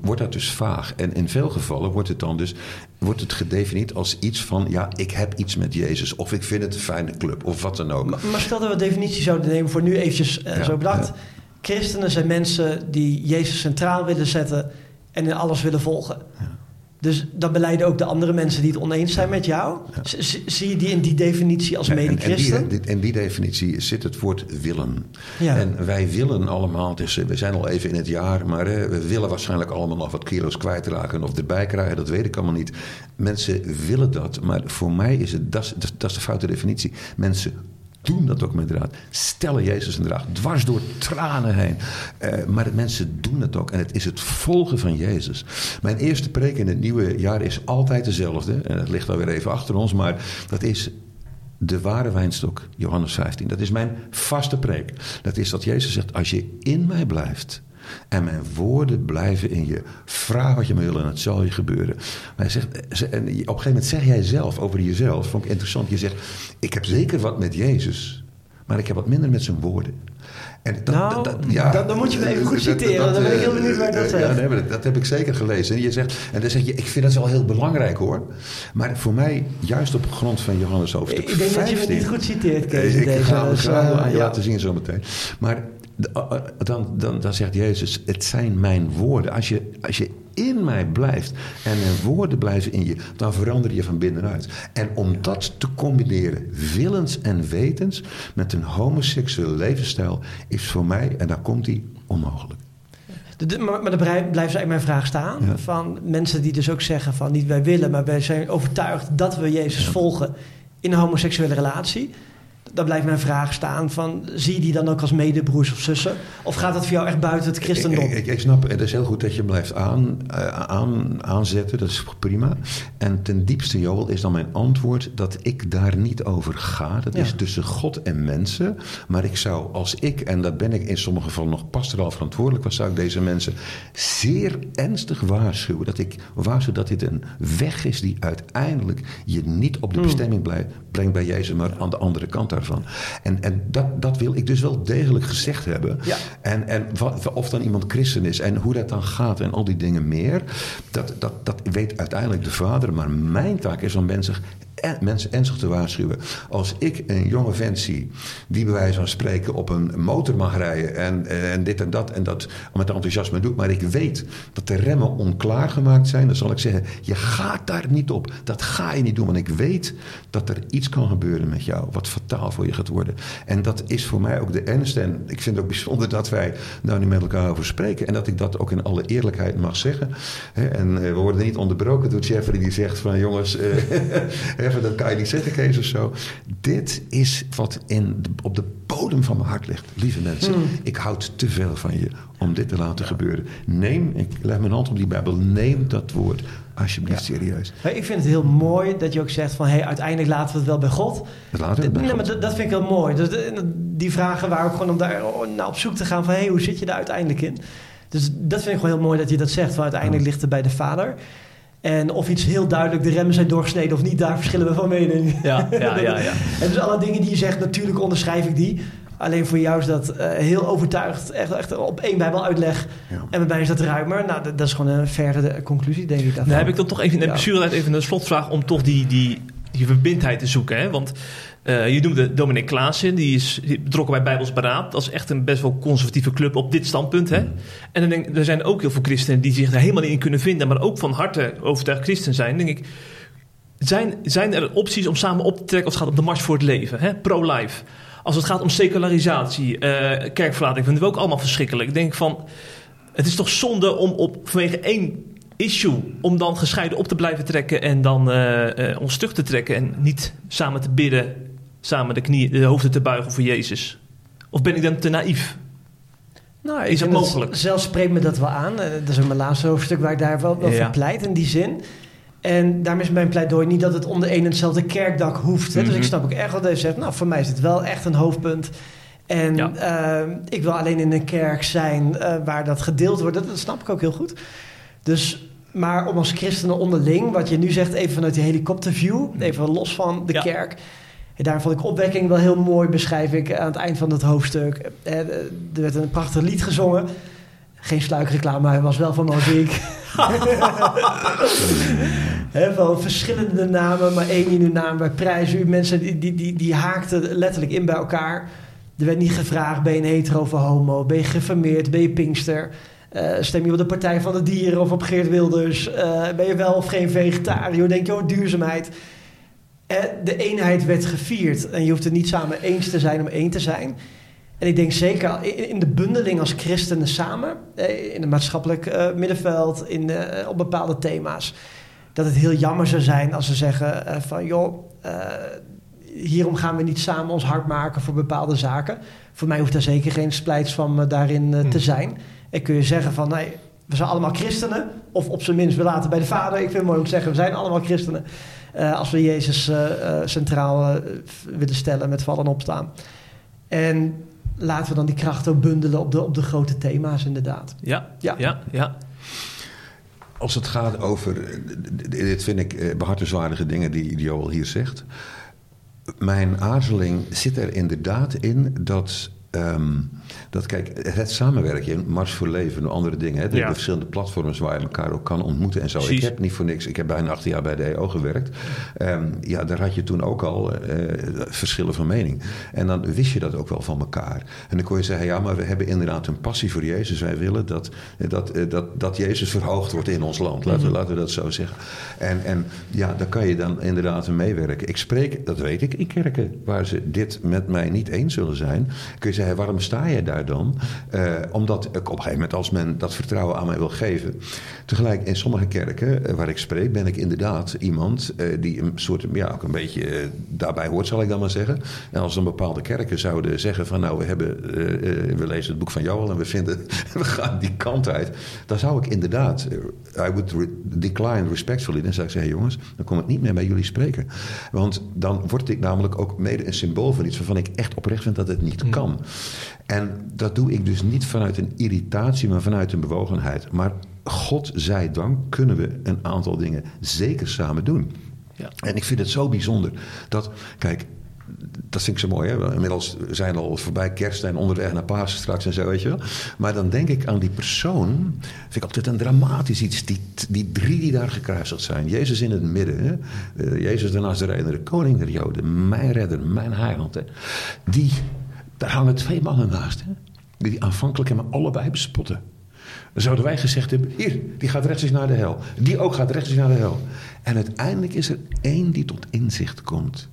wordt dat dus vaag. En in veel gevallen wordt het dan dus wordt het gedefinieerd als iets van... ja, ik heb iets met Jezus of ik vind het een fijne club of wat dan ook. Maar, maar stel dat we definitie zouden nemen voor nu eventjes uh, zo bedacht... Christenen zijn mensen die Jezus centraal willen zetten en in alles willen volgen. Ja. Dus dat beleiden ook de andere mensen die het oneens zijn met jou. Zie je die in die definitie als mede-christen? En, in die definitie zit het woord willen. Ja. En wij willen allemaal, dus we zijn al even in het jaar, maar we willen waarschijnlijk allemaal nog wat kilo's kwijtraken of erbij krijgen, dat weet ik allemaal niet. Mensen willen dat, maar voor mij is het, dat, dat is de foute definitie. Mensen doen dat ook met draad. Stellen Jezus een draag. Dwars door tranen heen. Uh, maar mensen doen het ook. En het is het volgen van Jezus. Mijn eerste preek in het nieuwe jaar is altijd dezelfde. En het ligt alweer even achter ons. Maar dat is de ware wijnstok, Johannes 15. Dat is mijn vaste preek. Dat is dat Jezus zegt: Als je in mij blijft en mijn woorden blijven in je. Vraag wat je me wil en het zal je gebeuren. Maar hij zegt, en op een gegeven moment zeg jij zelf over jezelf, vond ik interessant. Je zegt, ik heb zeker wat met Jezus. maar ik heb wat minder met zijn woorden. En dat, nou, dat, ja, dan, dan, moet je me even goed citeren. dan ben ik heel benieuwd waar dat zegt. Ja, nee, dat, heb ik zeker gelezen. En, je zegt, en dan zeg je, ik vind dat wel heel belangrijk hoor. Maar voor mij, juist op grond van Johannes hoofdstuk Ik denk 15, dat je me niet goed citeert, Kees. Ik ga het graag aan je laten zien zometeen. Maar dan, dan, dan zegt Jezus, het zijn mijn woorden. Als je, als je in mij blijft en mijn woorden blijven in je, dan verander je van binnenuit. En om dat te combineren, willens en wetens, met een homoseksuele levensstijl, is voor mij, en daar komt hij, onmogelijk. maar, maar dan blijft eigenlijk mijn vraag staan. Van mensen die dus ook zeggen van niet wij willen, maar wij zijn overtuigd dat we Jezus volgen in een homoseksuele relatie dan blijft mijn vraag staan van... zie je die dan ook als medebroers of zussen? Of gaat dat voor jou echt buiten het christendom? Ik, ik, snap, het is heel goed dat je blijft aan, uh, aan, aanzetten. Dat is prima. En ten diepste, Joel, is dan mijn antwoord... dat ik daar niet over ga. Dat is tussen God en mensen. Maar ik zou, als ik, en dat ben ik in sommige gevallen nog pastoraal verantwoordelijk... was, zou ik deze mensen zeer ernstig waarschuwen. Dat ik waarschuw dat dit een weg is die uiteindelijk... je niet op de hmm. bestemming brengt bij Jezus... maar aan de andere kant en, en dat, dat wil ik dus wel degelijk gezegd hebben. Ja. En, en of dan iemand christen is en hoe dat dan gaat en al die dingen meer. Dat, dat, dat weet uiteindelijk de vader. Maar mijn taak is om mensen mensen ernstig te waarschuwen. Als ik een jonge vent zie die bij wijze van spreken op een motor mag rijden en, en dit en dat en dat met enthousiasme doet, maar ik weet dat de remmen onklaargemaakt zijn, dan zal ik zeggen: je gaat daar niet op. Dat ga je niet doen, want ik weet dat er iets kan gebeuren met jou wat fataal voor je gaat worden. En dat is voor mij ook de ernst. En ik vind het ook bijzonder dat wij daar nu met elkaar over spreken en dat ik dat ook in alle eerlijkheid mag zeggen. En eh, we worden niet onderbroken door Jeffrey die zegt van jongens, dat kan je niet zeggen, Kees, of zo. Dit is wat in op de bodem van mijn hart ligt. Lieve mensen, hmm. ik houd te veel van je om dit te laten gebeuren. Neem, ik leg mijn hand op die Bijbel, neem dat woord alsjeblieft serieus. Ik vind het heel mooi dat je ook zegt van... hey, uiteindelijk laten we het wel bij God. laten we bij nee, Maar dat, vind ik heel mooi. Dus die vragen waar ook gewoon om daar naar op zoek te gaan van... hey, hoe zit je daar uiteindelijk in? Dus dat vind ik gewoon heel mooi dat je dat zegt. Van uiteindelijk ligt het bij de Vader. En of iets heel duidelijk de remmen zijn doorgesneden of niet, daar verschillen we van mening. Ja, ja, ja. ja. en dus alle dingen die je zegt, natuurlijk onderschrijf ik die. Alleen voor jou is dat uh, heel overtuigd, echt, echt op één bijbel uitleg. En bij mij is dat ruimer. Nou, dat, is gewoon een verre conclusie, denk ik. Dan heb ik dan toch even in de ja. even een slotvraag om toch die, die, die verbindheid te zoeken. Hè? Want uh, je noemde Dominic Klaassen, die is betrokken bij Bijbels Beraad. Dat is echt een best wel conservatieve club op dit standpunt. Hè? Mm. En dan denk, er zijn ook heel veel christenen die zich er helemaal in kunnen vinden, maar ook van harte overtuigd christen zijn. denk ik, zijn, zijn er opties om samen op te trekken als het gaat om de Mars voor het Leven, pro-life? Als het gaat om secularisatie, uh, kerkverlating, vinden we ook allemaal verschrikkelijk. Ik denk van, het is toch zonde om op, vanwege één issue om dan gescheiden op te blijven trekken en dan uh, ons terug te trekken en niet samen te bidden samen de, knieën, de hoofden te buigen voor Jezus? Of ben ik dan te naïef? Nou, is het mogelijk? zelf spreekt me dat wel aan. Eh, dat is ook mijn laatste hoofdstuk waar ik daar wel, wel voor pleit in die zin. En daarmee is mijn pleidooi niet dat het onder een en hetzelfde kerkdak hoeft. Dus ik mhm. snap ook echt wat hij zegt. Nou, voor mij is het wel echt een hoofdpunt. En eh, ik wil alleen in een kerk zijn uh, waar dat gedeeld wordt. Dat, snap ik ook heel goed. Dus, maar om als christenen onderling, wat je nu zegt, even vanuit die helikopterview, even los van de kerk daar vond ik opwekking wel heel mooi, beschrijf ik aan het eind van het hoofdstuk. Eh, er werd een prachtig lied gezongen. Geen sluikreclame, maar hij was wel van muziek. He, van verschillende namen, maar één in uw naam. Wij prijzen u. Mensen die, die, die, die haakten letterlijk in bij elkaar. Er werd niet gevraagd, ben je een hetero of homo? Ben je geformeerd? Ben je pinkster? Uh, stem je op de Partij van de Dieren of op Geert Wilders? Uh, ben je wel of geen vegetariër? Denk je over duurzaamheid? Eh, de eenheid werd gevierd. En je hoeft het niet samen eens te zijn om één te zijn. En ik denk zeker in de bundeling als christenen samen, eh, in het maatschappelijk eh, middenveld, in de, op bepaalde thema's, dat het heel jammer zou zijn als ze zeggen van joh, hierom gaan we niet samen ons hard maken voor bepaalde zaken. Voor mij hoeft daar zeker geen splijts van daarin te hmm. zijn. En kun je zeggen van nee, we zijn allemaal christenen, of op zijn minst we laten bij de vader. Ik vind het mooi om te zeggen, we zijn allemaal christenen. Uh, als we Jezus uh, centraal willen stellen met vallen opstaan. En laten we dan die kracht ook bundelen op de, op de grote thema's, inderdaad. Ja, ja, ja. ja. Als het gaat over, dit vind ik behartenswaardige dingen die Joel hier zegt. mijn aarzeling zit er inderdaad in dat Ehm, dat kijk, het samenwerken, Mars voor Leven en andere dingen. Hè, de, verschillende platforms waar je elkaar ook kan ontmoeten en zo. Ik heb niet voor niks, ik heb bijna acht jaar bij de EO gewerkt. Ehm, ja, daar had je toen ook al uh, verschillen van mening. En dan wist je dat ook wel van elkaar. En dan kon je zeggen, ja, maar we hebben inderdaad een passie voor Jezus. Wij willen dat, dat, eh, dat, dat Jezus verhoogd wordt in ons land. Laten, we, mhm. laten we dat zo zeggen. En, en ja, daar kan je dan inderdaad meewerken. Ik spreek, dat weet ik, in kerken waar ze dit met mij niet eens zullen zijn. Kun je waarom sta je daar dan? Uh, omdat ik op een gegeven moment, als men dat vertrouwen aan mij wil geven. Tegelijk in sommige kerken uh, waar ik spreek, ben ik inderdaad iemand uh, die een soort, ja, ook een beetje daarbij hoort, zal ik dan maar zeggen. En als een bepaalde kerken zouden zeggen van nou, we, hebben, we lezen het boek van Joel en we vinden, we gaan die kant uit. Dan zou ik inderdaad, I would re decline respectfully. Dan zou ik zeggen, jongens, dan kom ik niet meer bij jullie spreken. Want dan word ik namelijk ook mede een symbool van iets waarvan ik echt oprecht vind dat het niet hmm. kan. En dat doe ik dus niet vanuit een irritatie, maar vanuit een bewogenheid. Maar God zij dank kunnen we een aantal dingen zeker samen doen. Ja. En ik vind het zo bijzonder dat, kijk, dat vind ik zo mooi. Hè? Inmiddels zijn al voorbij kerst en onderweg naar Pasen straks en zo, weet je wel. Maar dan denk ik aan die persoon. Vind ik altijd een dramatisch iets. Die, die drie die daar gekruisigd zijn. Jezus in het midden. Hè? Uh, Jezus de Nazarener, de koning der Joden. Mijn redder, mijn heiland. Hè? Die daar hangen twee mannen naast. Hè? Die aanvankelijk hem allebei bespotten. Dan zouden wij gezegd hebben: hier, die gaat rechtstreeks naar de hel. Die ook gaat rechtstreeks naar de hel. En uiteindelijk is er één die tot inzicht komt.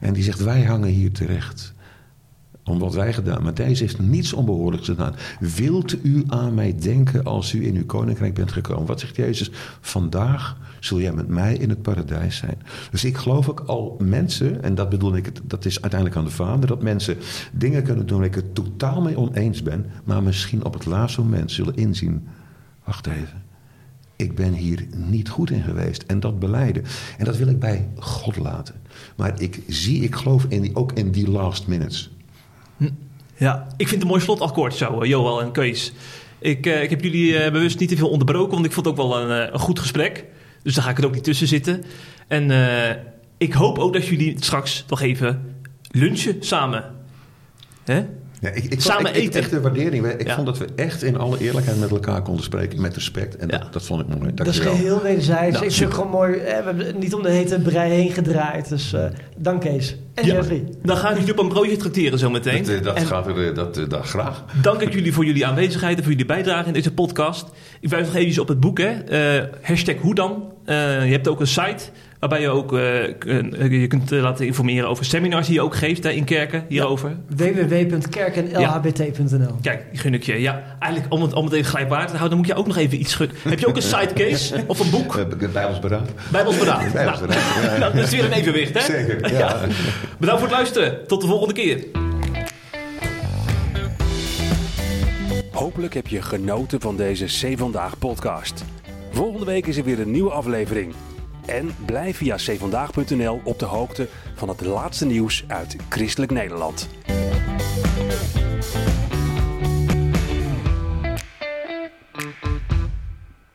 En die zegt: wij hangen hier terecht om wat wij gedaan. Deze heeft niets onbehoorlijks gedaan. Wilt u aan mij denken als u in uw koninkrijk bent gekomen? Wat zegt Jezus? Vandaag zul jij met mij in het paradijs zijn. Dus ik geloof ook al mensen, en dat bedoel ik, dat is uiteindelijk aan de Vader, dat mensen dingen kunnen doen waar ik het totaal mee oneens ben, maar misschien op het laatste moment zullen inzien. Wacht even. Ik ben hier niet goed in geweest. En dat beleiden. En dat wil ik bij God laten. Maar ik zie, ik geloof in ook in die last minutes. Ja, ik vind het een mooi slotakkoord zo, eh, Joel en Kees. Ik, uh, ik heb jullie uh, bewust niet te veel onderbroken, want ik vond het ook wel een, een, goed gesprek. Dus daar ga ik er ook niet tussen zitten. En ik hoop ook dat jullie straks nog even lunchen samen. Hè? Ja, ik, ik Samen vond, ik, eten. Echt de waardering. Ik vond dat we echt in alle eerlijkheid met elkaar konden spreken. Met respect. En dat, dat, vond ik mooi. Dat is heel wederzijds. ik vind het gewoon mooi. we hebben niet om de hete brei heen gedraaid. Dus uh, dank Kees. En Jeffrey. Dan ga ik jullie op een broodje tracteren zometeen. Dat, dat gaat er dat, dat, graag. Dank ik jullie voor jullie aanwezigheid en voor jullie bijdrage in deze podcast. Ik wijs nog even op het boek. Hè. Uh, hashtag hoe dan. Uh, je hebt ook een site Waarbij je ook uh, je kunt uh, laten informeren over seminars die je ook geeft hè, in kerken hierover. Ja, www.kerkenlhbt.nl Kijk, gun ik je. Ja, eigenlijk om het, om het even gelijkwaardig te houden, dan moet je ook nog even iets schudden. Heb je ook een sidecase of een boek? Bijbelsberaad. Bijbelsberaad. Bijbelsberaad. Nou, nou, dat is weer een evenwicht, hè? Zeker, ja. ja. Bedankt voor het luisteren. Tot de volgende keer. Hopelijk heb je genoten van deze C Vandaag podcast. Volgende week is er weer een nieuwe aflevering. En blijf via cvandaag.nl op de hoogte van het laatste nieuws uit Christelijk Nederland.